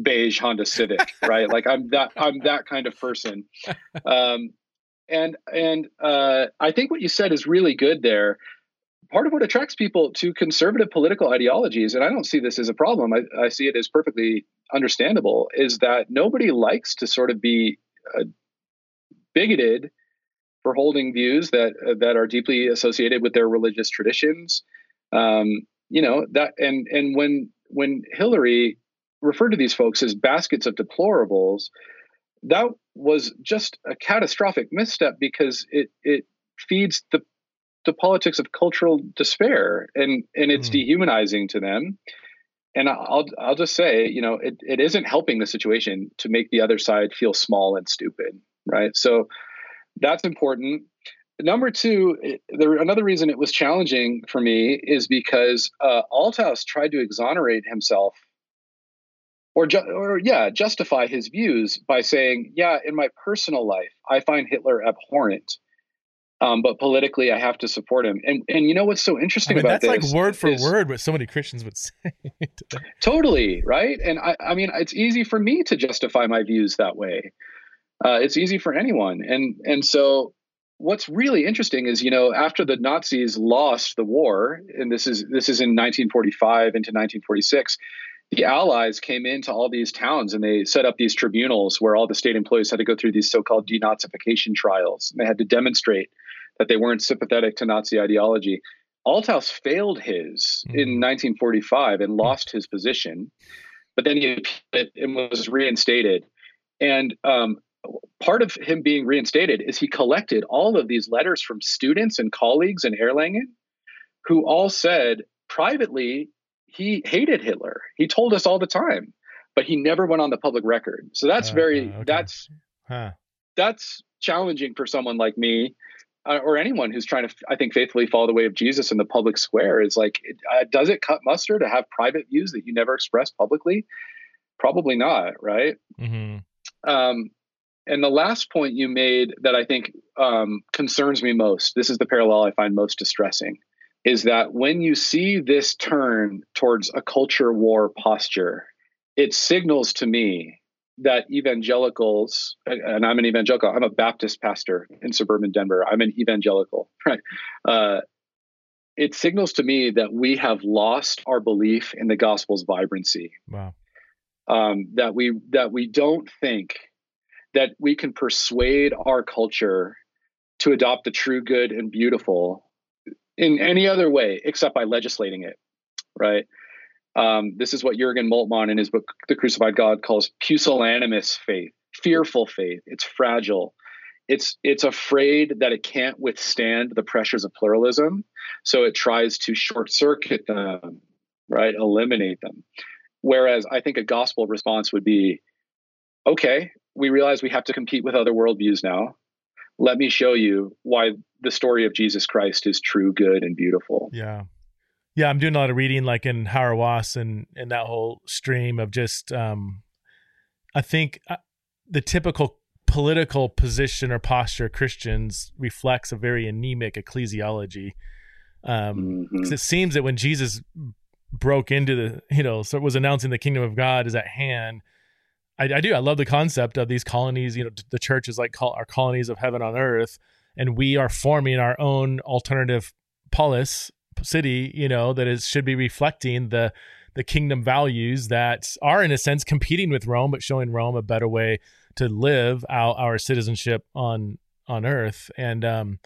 beige Honda Civic, right? like I'm that I'm that kind of person. Um, and and uh, I think what you said is really good there part of what attracts people to conservative political ideologies, and I don't see this as a problem, I, I see it as perfectly understandable, is that nobody likes to sort of be uh, bigoted for holding views that uh, that are deeply associated with their religious traditions. Um, you know that, and and when when Hillary referred to these folks as baskets of deplorables, that was just a catastrophic misstep because it it feeds the the politics of cultural despair and and it's mm. dehumanizing to them and I'll I'll just say, you know, it, it isn't helping the situation to make the other side feel small and stupid, right? So that's important. Number two, there another reason it was challenging for me is because uh, Althaus tried to exonerate himself, or ju- or yeah, justify his views by saying, yeah, in my personal life, I find Hitler abhorrent. Um, but politically, I have to support him. And and you know what's so interesting I mean, about that's like word for is, word what so many Christians would say. totally right. And I I mean, it's easy for me to justify my views that way. Uh, it's easy for anyone, and and so what's really interesting is you know after the Nazis lost the war, and this is this is in 1945 into 1946 the Allies came into all these towns and they set up these tribunals where all the state employees had to go through these so-called denazification trials. And they had to demonstrate that they weren't sympathetic to Nazi ideology. Althaus failed his mm-hmm. in 1945 and lost his position, but then he and was reinstated. And um, part of him being reinstated is he collected all of these letters from students and colleagues in Erlangen who all said privately he hated Hitler. He told us all the time, but he never went on the public record. So that's uh, very okay. that's huh. that's challenging for someone like me uh, or anyone who's trying to, I think, faithfully follow the way of Jesus in the public square is like, uh, does it cut muster to have private views that you never express publicly? Probably not, right? Mm-hmm. Um, and the last point you made that I think um, concerns me most, this is the parallel I find most distressing, is that when you see this turn towards a culture war posture, it signals to me that evangelicals, and I'm an evangelical, I'm a Baptist pastor in suburban Denver. I'm an evangelical, right? Uh, it signals to me that we have lost our belief in the gospel's vibrancy. Wow. Um, that we that we don't think that we can persuade our culture to adopt the true, good, and beautiful in any other way except by legislating it, right? Um, this is what Jurgen Moltmann in his book, The Crucified God, calls pusillanimous faith, fearful faith. It's fragile. It's it's afraid that it can't withstand the pressures of pluralism, so it tries to short circuit them, right? Eliminate them. Whereas I think a gospel response would be, okay, we realize we have to compete with other worldviews now. Let me show you why the story of Jesus Christ is true, good, and beautiful. Yeah yeah, I'm doing a lot of reading like in Hauerwas and and that whole stream of just um I think uh, the typical political position or posture of Christians reflects a very anemic ecclesiology. Um mm-hmm. it seems that when Jesus broke into the, you know, so was announcing the kingdom of God is at hand. I, I do. I love the concept of these colonies. You know, the church is like call, our colonies of heaven on earth, and we are forming our own alternative polis city, you know, that it should be reflecting the the kingdom values that are in a sense competing with Rome, but showing Rome a better way to live out our citizenship on on earth. And um,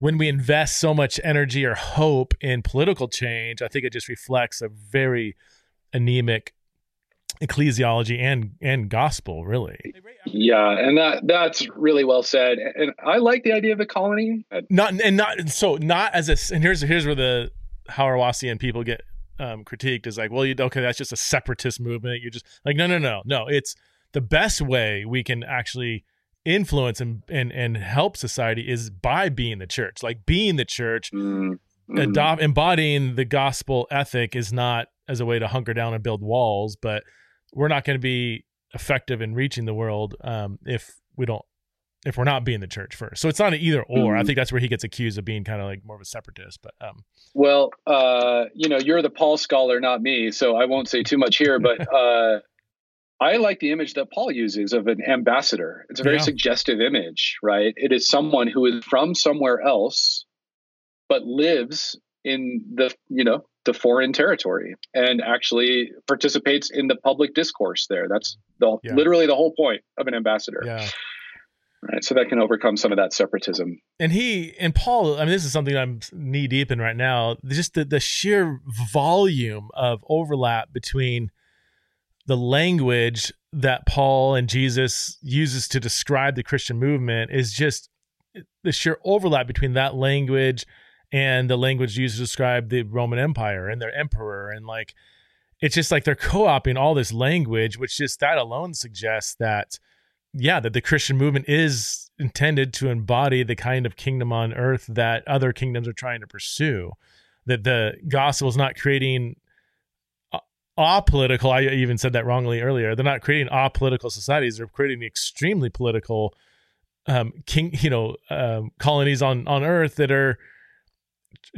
when we invest so much energy or hope in political change, I think it just reflects a very anemic ecclesiology and and gospel really. Yeah and that that's really well said. And i like the idea of a colony. Not and not so not as a and here's here's where the Hauerwasian people get um critiqued is like well you okay that's just a separatist movement. You're just like no no no no. It's the best way we can actually influence and and, and help society is by being the church. Like being the church mm-hmm. adopt embodying the gospel ethic is not as a way to hunker down and build walls but we're not going to be effective in reaching the world um, if we don't if we're not being the church first. So it's not an either or. Mm-hmm. I think that's where he gets accused of being kind of like more of a separatist. But um, well, uh, you know, you're the Paul scholar, not me, so I won't say too much here. But uh, I like the image that Paul uses of an ambassador. It's a very yeah. suggestive image, right? It is someone who is from somewhere else, but lives in the you know the foreign territory and actually participates in the public discourse there. That's the yeah. literally the whole point of an ambassador. Yeah. Right. So that can overcome some of that separatism. And he and Paul, I mean, this is something I'm knee deep in right now. Just the, the sheer volume of overlap between the language that Paul and Jesus uses to describe the Christian movement is just the sheer overlap between that language and the language used to describe the Roman Empire and their emperor. And like it's just like they're co-opting all this language which just that alone suggests that yeah that the Christian movement is intended to embody the kind of kingdom on earth that other kingdoms are trying to pursue. That the gospel is not creating apolitical i even said that wrongly earlier they're not creating apolitical societies they're creating extremely political um king you know um, colonies on on earth that are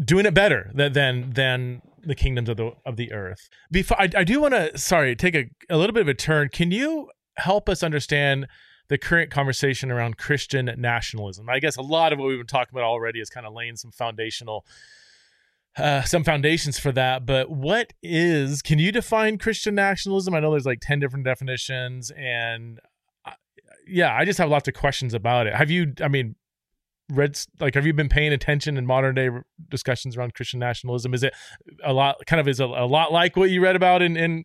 doing it better than than, than the kingdoms of the of the earth. Before I, I do want to sorry take a, a little bit of a turn. Can you help us understand the current conversation around Christian nationalism. I guess a lot of what we've been talking about already is kind of laying some foundational uh, some foundations for that. But what is? Can you define Christian nationalism? I know there's like ten different definitions, and uh, yeah, I just have lots of questions about it. Have you? I mean, read like have you been paying attention in modern day discussions around christian nationalism? Is it a lot kind of is a, a lot like what you read about in in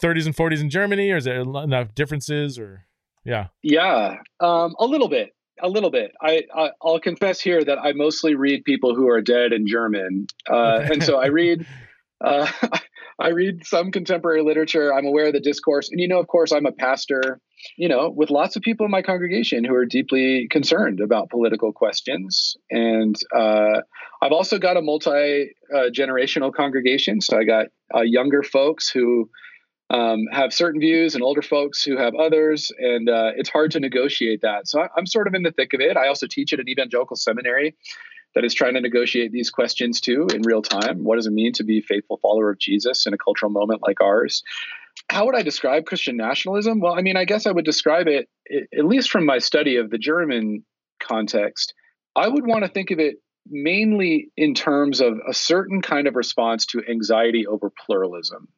30s and 40s in germany or is there enough differences or yeah? Yeah um, a little bit a little bit. I, I will confess here that i mostly read people who are dead in german uh, and so i read uh, I read some contemporary literature. I'm aware of the discourse. And, you know, of course, I'm a pastor, you know, with lots of people in my congregation who are deeply concerned about political questions. And uh, I've also got a multi generational congregation. So I got uh, younger folks who um, have certain views and older folks who have others. And uh, it's hard to negotiate that. So I'm sort of in the thick of it. I also teach at an evangelical seminary that is trying to negotiate these questions too in real time. What does it mean to be a faithful follower of Jesus in a cultural moment like ours? How would I describe Christian nationalism? Well, I mean, I guess I would describe it, at least from my study of the German context, I would want to think of it mainly in terms of a certain kind of response to anxiety over pluralism.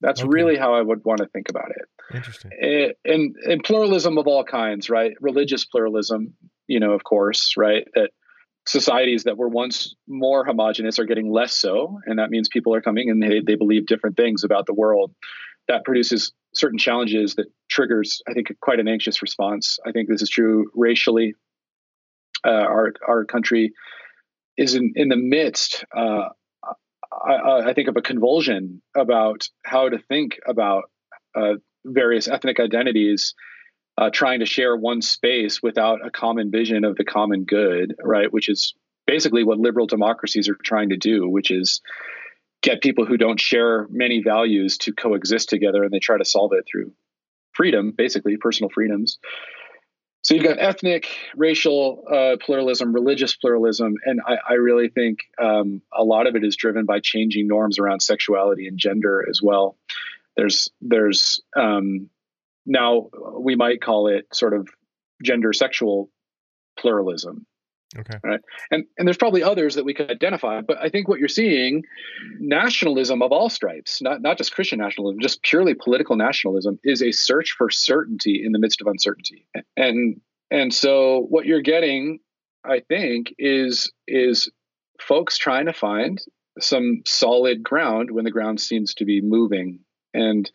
That's okay. really how I would want to think about it. Interesting. Eh, and, and pluralism of all kinds, right? Religious pluralism, you know, of course, right? That societies that were once more homogenous are getting less so and that means people are coming and they, they believe different things about the world. That produces certain challenges that triggers i think quite an anxious response. I think this is true racially. Uh, our our country is in, in the midst uh, I, I, think of a convulsion about how to think about uh, various ethnic identities uh, trying to share one space without a common vision of the common good, right? Which is basically what liberal democracies are trying to do, which is get people who don't share many values to coexist together, and they try to solve it through freedom, basically personal freedoms. So you've got ethnic, racial uh, pluralism, religious pluralism, and I, I really think um, a lot of it is driven by changing norms around sexuality and gender as well. There's there's um, now we might call it sort of gender sexual pluralism. Okay. Right. And and there's probably others that we could identify, but I think what you're seeing, nationalism of all stripes, not not just Christian nationalism, just purely political nationalism, is a search for certainty in the midst of uncertainty. And and so what you're getting, I think, is is folks trying to find some solid ground when the ground seems to be moving. And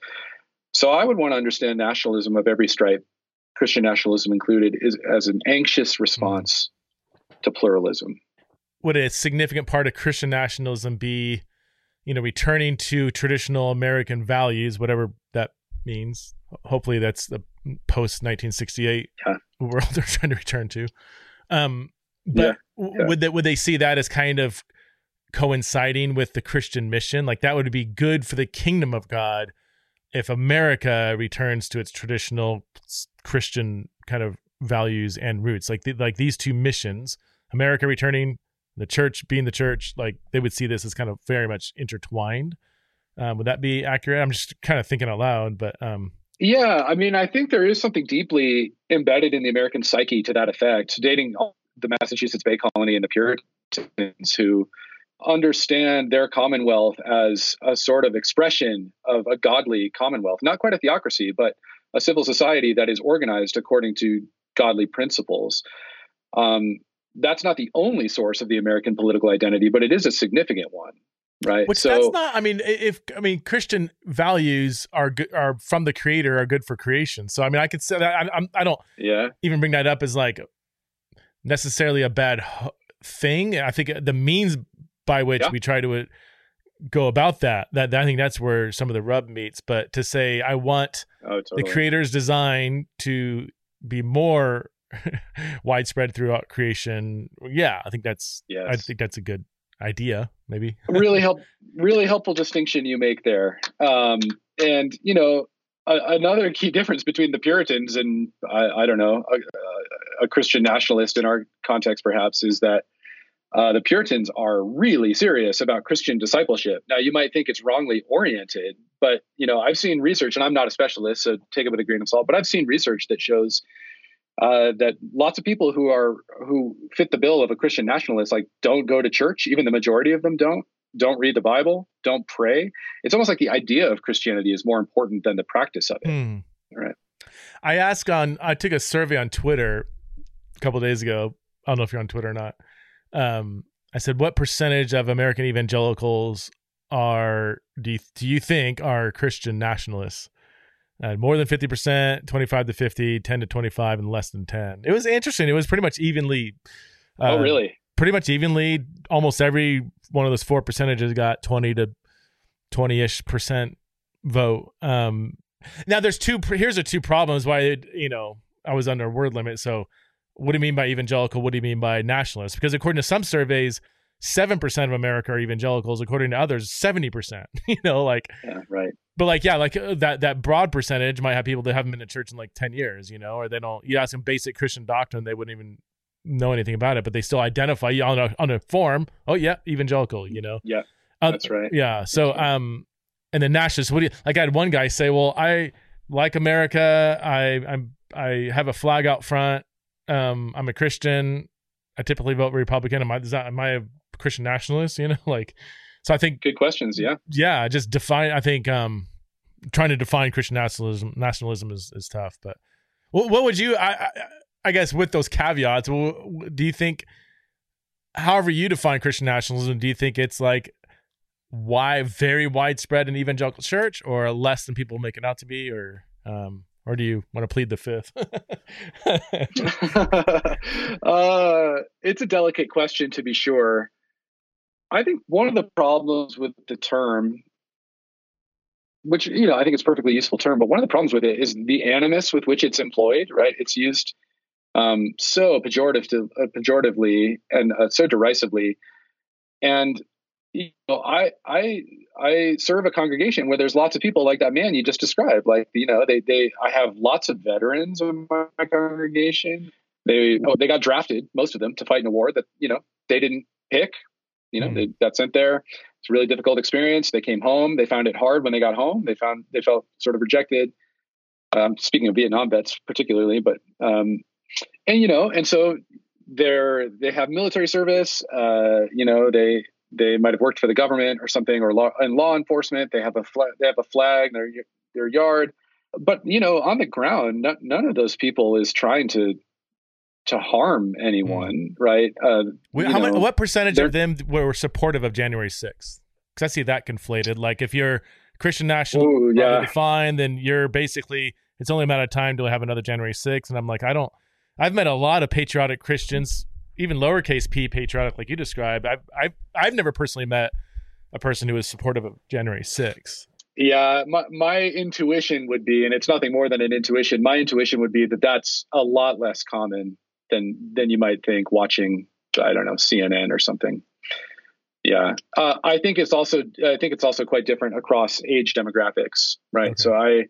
so I would want to understand nationalism of every stripe, Christian nationalism included, is as an anxious response to pluralism. Would a significant part of Christian nationalism be, you know, returning to traditional American values, whatever that means? Hopefully, that's the post 1968 yeah. world they're trying to return to. Um, but yeah. Yeah. would that would they see that as kind of coinciding with the Christian mission? Like that would be good for the kingdom of God if America returns to its traditional Christian kind of values and roots, like the, like these two missions, America returning, the church being the church, like they would see this as kind of very much intertwined. Um, would that be accurate? I'm just kind of thinking out loud, but um, yeah, I mean, I think there is something deeply embedded in the American psyche to that effect, dating the Massachusetts Bay Colony and the Puritans, who understand their commonwealth as a sort of expression of a godly commonwealth, not quite a theocracy, but a civil society that is organized according to godly principles. Um, that's not the only source of the American political identity, but it is a significant one, right? Which so, that's not. I mean, if I mean Christian values are good, are from the Creator, are good for creation. So I mean, I could say that I, I'm, I don't yeah even bring that up as like necessarily a bad thing. I think the means by which yeah. we try to uh, go about that. That I think that's where some of the rub meets. But to say I want oh, totally. the creator's design to be more widespread throughout creation, yeah, I think that's yes. I think that's a good idea. Maybe really help really helpful distinction you make there. Um, and you know another key difference between the Puritans and I, I don't know a, a, Christian nationalist in our context perhaps is that uh, the Puritans are really serious about Christian discipleship. Now, you might think it's wrongly oriented, but you know, I've seen research, and I'm not a specialist, so take it with a grain of salt. But I've seen research that shows uh, that lots of people who are who fit the bill of a Christian nationalist like don't go to church. Even the majority of them don't don't read the Bible, don't pray. It's almost like the idea of Christianity is more important than the practice of it. Hmm. Right. I asked on I took a survey on Twitter a couple days ago. I don't know if you're on Twitter or not. Um, I said, "What percentage of American evangelicals are do you, do you think are Christian nationalists?" Uh, more than 50%, 25 to 50, 10 to 25, and less than 10. It was interesting. It was pretty much evenly. Uh, oh, really? Pretty much evenly. Almost every one of those four percentages got 20 to 20 ish percent vote. Um, now, there's two, here's the two problems why, it, you know, I was under word limit. So, what do you mean by evangelical? What do you mean by nationalist? Because according to some surveys, seven percent of America are evangelicals. According to others, seventy percent. You know, like yeah, right. But like, yeah, like uh, that that broad percentage might have people that haven't been to church in like ten years. You know, or they don't. You ask them basic Christian doctrine, they wouldn't even know anything about it, but they still identify you on a on a form. Oh yeah, evangelical. You know. Yeah, uh, that's right. Yeah. So um, and then nationalists. What do you like? I had one guy say, "Well, I like America. I I'm I have a flag out front. Um, I'm a Christian. I typically vote Republican. Am I that am I a Christian nationalist? You know, like so. I think good questions. Yeah, yeah. Just define. I think um, trying to define Christian nationalism nationalism is is tough. But what, what would you? I, I, I guess with those caveats, do you think? However, you define Christian nationalism, do you think it's like why very widespread in evangelical church, or less than people make it out to be, or um, or do you want to plead the fifth? uh, it's a delicate question to be sure. I think one of the problems with the term, which you know I think it's a perfectly useful term, but one of the problems with it is the animus with which it's employed. Right, it's used um, so pejorative to, uh, pejoratively and uh, so derisively, and you know, I I I serve a congregation where there's lots of people like that man you just described. Like you know, they they I have lots of veterans in my congregation. They oh, they got drafted, most of them, to fight in a war that you know they didn't pick. You know, mm. they got sent there. It's a really difficult experience. They came home. They found it hard when they got home. They found they felt sort of rejected. Um, speaking of Vietnam vets, particularly, but um, and you know, and so they're they have military service. Uh, you know, they they might have worked for the government or something, or law in law enforcement. They have a flag. They have a flag in their their yard. But you know, on the ground, n- none of those people is trying to to harm anyone, mm. right? Uh, how know, what percentage of them were supportive of January 6th? Because I see that conflated. Like if you're Christian national, Ooh, yeah. fine, then you're basically it's only a matter of time till to have another January 6th. And I'm like, I don't. I've met a lot of patriotic Christians even lowercase p patriotic like you described i've i've, I've never personally met a person who is supportive of january 6th yeah my, my intuition would be and it's nothing more than an intuition my intuition would be that that's a lot less common than than you might think watching i don't know cnn or something. Yeah uh, i think it's also i think it's also quite different across age demographics right? Okay. so i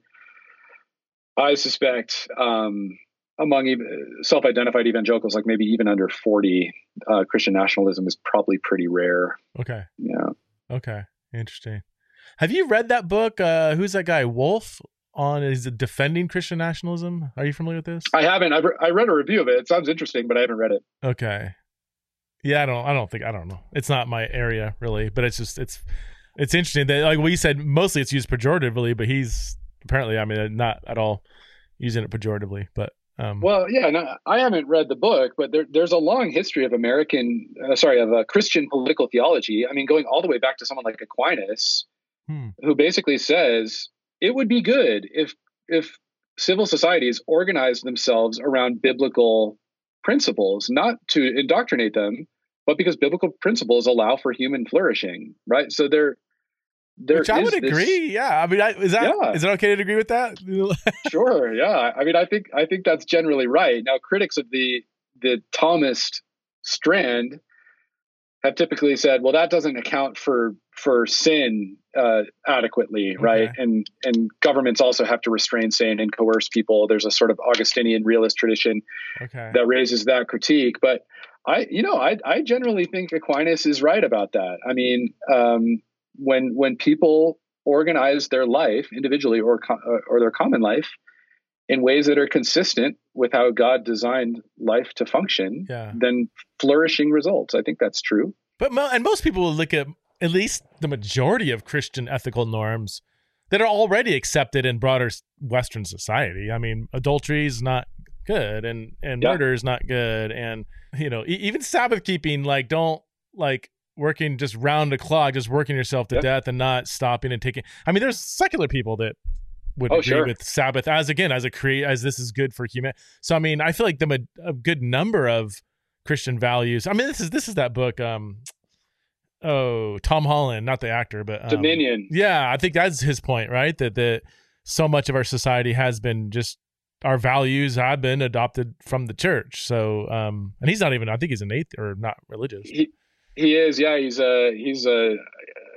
i suspect um among self-identified evangelicals, like maybe even under 40, uh, Christian nationalism is probably pretty rare. Okay. Yeah. Okay. Interesting. Have you read that book? Uh, who's that guy? Wolfe on is it defending Christian nationalism? Are you familiar with this? I haven't. I've re- I read a review of it. It sounds interesting, but I haven't read it. Okay. Yeah, I don't. I don't think. I don't know. It's not my area really, but it's just it's it's interesting that like we said mostly it's used pejoratively, but he's apparently I mean not at all using it pejoratively, but um, well, yeah, no, I haven't read the book, but there, there's a long history of American, uh, sorry, of uh, Christian political theology. I mean, going all the way back to someone like Aquinas, hmm. who basically says it would be good if if civil societies organized themselves around biblical principles, not to indoctrinate them, but because biblical principles allow for human flourishing, right? So they're there Which I would agree. This, yeah, I mean, I, is that yeah. is it okay to agree with that? sure. Yeah. I mean, I think I think that's generally right. Now, critics of the the Thomist strand have typically said, well, that doesn't account for for sin uh, adequately, okay. right? And and governments also have to restrain sin and coerce people. There's a sort of Augustinian realist tradition okay. that raises that critique, but. I, you know, I, I generally think Aquinas is right about that. I mean, um, when when people organize their life individually or uh, or their common life in ways that are consistent with how God designed life to function, yeah. then flourishing results. I think that's true. But and most people will look at at least the majority of Christian ethical norms that are already accepted in broader Western society. I mean, adultery is not good, and and yeah. murder is not good, and you know, e- even Sabbath keeping, like, don't like working just round the clock, just working yourself to death and not stopping and taking. I mean, there's secular people that would oh, agree sure. with Sabbath as again as a create as this is good for human. So I mean, I feel like the a good number of Christian values. I mean, this is this is that book. Um, oh, Tom Holland, not the actor, but um, Dominion. Yeah, I think that's his point, right? That that so much of our society has been just our values have been adopted from the church. So, um, and he's not even. I think he's an atheist or not religious. He, he is. Yeah, he's a he's a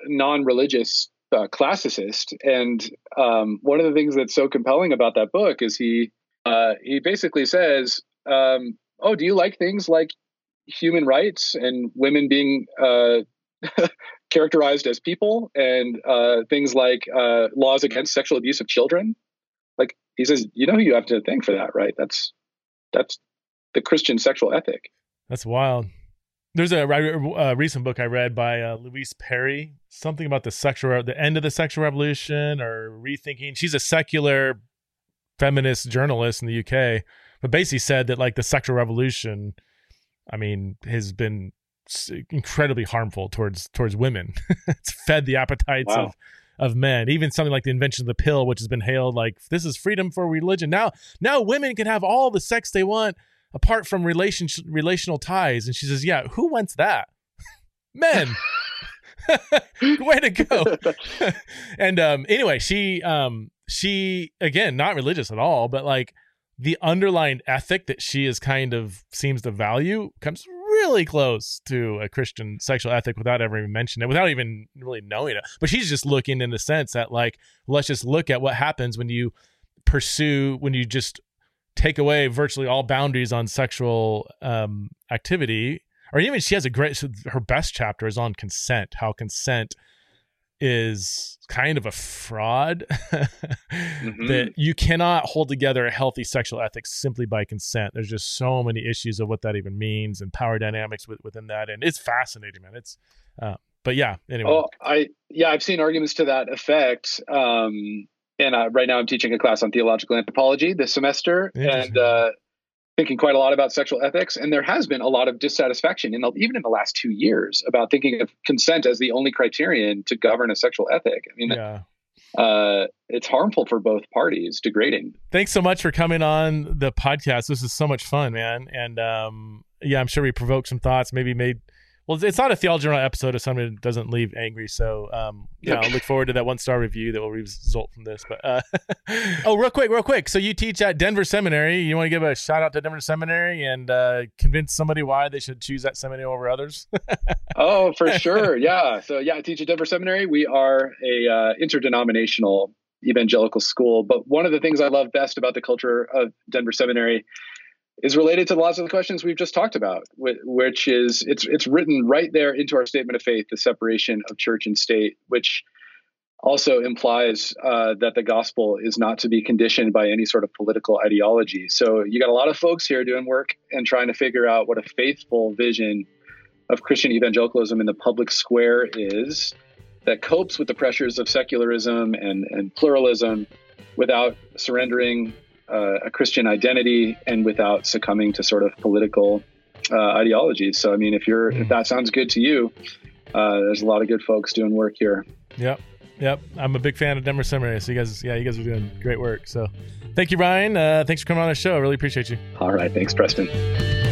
non-religious uh, classicist, and um, one of the things that's so compelling about that book is he uh, he basically says, um, "Oh, do you like things like human rights and women being uh, characterized as people, and uh, things like uh, laws against sexual abuse of children?" Like he says, you know who you have to thank for that, right? That's that's the Christian sexual ethic. That's wild. There's a, a recent book I read by uh, Louise Perry, something about the sexual, the end of the sexual revolution, or rethinking. She's a secular feminist journalist in the UK, but basically said that like the sexual revolution, I mean, has been incredibly harmful towards towards women. it's fed the appetites wow. of of men. Even something like the invention of the pill, which has been hailed like this is freedom for religion. Now, now women can have all the sex they want apart from relation relational ties. And she says, "Yeah, who wants that? Men." Way to go. and um anyway, she um she again not religious at all, but like the underlying ethic that she is kind of seems to value comes really close to a Christian sexual ethic without ever even mentioning it, without even really knowing it. But she's just looking in the sense that like let's just look at what happens when you pursue when you just take away virtually all boundaries on sexual um, activity or even she has a great so her best chapter is on consent how consent is kind of a fraud mm-hmm. that you cannot hold together a healthy sexual ethics simply by consent. There's just so many issues of what that even means and power dynamics with, within that and it's fascinating man. It's uh, but yeah anyway. Oh i yeah i've seen arguments to that effect um and uh, right now I'm teaching a class on theological anthropology this semester, and uh, thinking quite a lot about sexual ethics. And there has been a lot of dissatisfaction, in the, even in the last two years, about thinking of consent as the only criterion to govern a sexual ethic. I mean, yeah. uh, it's harmful for both parties, degrading. Thanks so much for coming on the podcast. This is so much fun, man. And um, yeah, I'm sure we provoked some thoughts, maybe made well, it's not a theology journal episode if somebody doesn't leave angry. So, um, yeah, I'll look forward to that one star review that will result from this. But uh, oh, real quick, real quick. So you teach at Denver Seminary. You want to give a shout out to Denver Seminary and uh, convince somebody why they should choose that seminary over others? oh, for sure. Yeah. So yeah, I teach at Denver Seminary. We are a uh, interdenominational evangelical school. But one of the things I love best about the culture of Denver Seminary is related to the lots of the questions we've just talked about, which is it's it's written right there into our statement of faith, the separation of church and state, which also implies uh, that the gospel is not to be conditioned by any sort of political ideology. So you got a lot of folks here doing work and trying to figure out what a faithful vision of Christian evangelicalism in the public square is that copes with the pressures of secularism and, and pluralism without surrendering uh, a Christian identity and without succumbing to sort of political uh, ideologies. So, I mean, if you're mm. if that sounds good to you, uh, there's a lot of good folks doing work here. Yep, yep. I'm a big fan of Denver Seminary. So you guys, yeah, you guys are doing great work. So, thank you, Ryan. Uh, thanks for coming on the show. I really appreciate you. All right, thanks, Preston.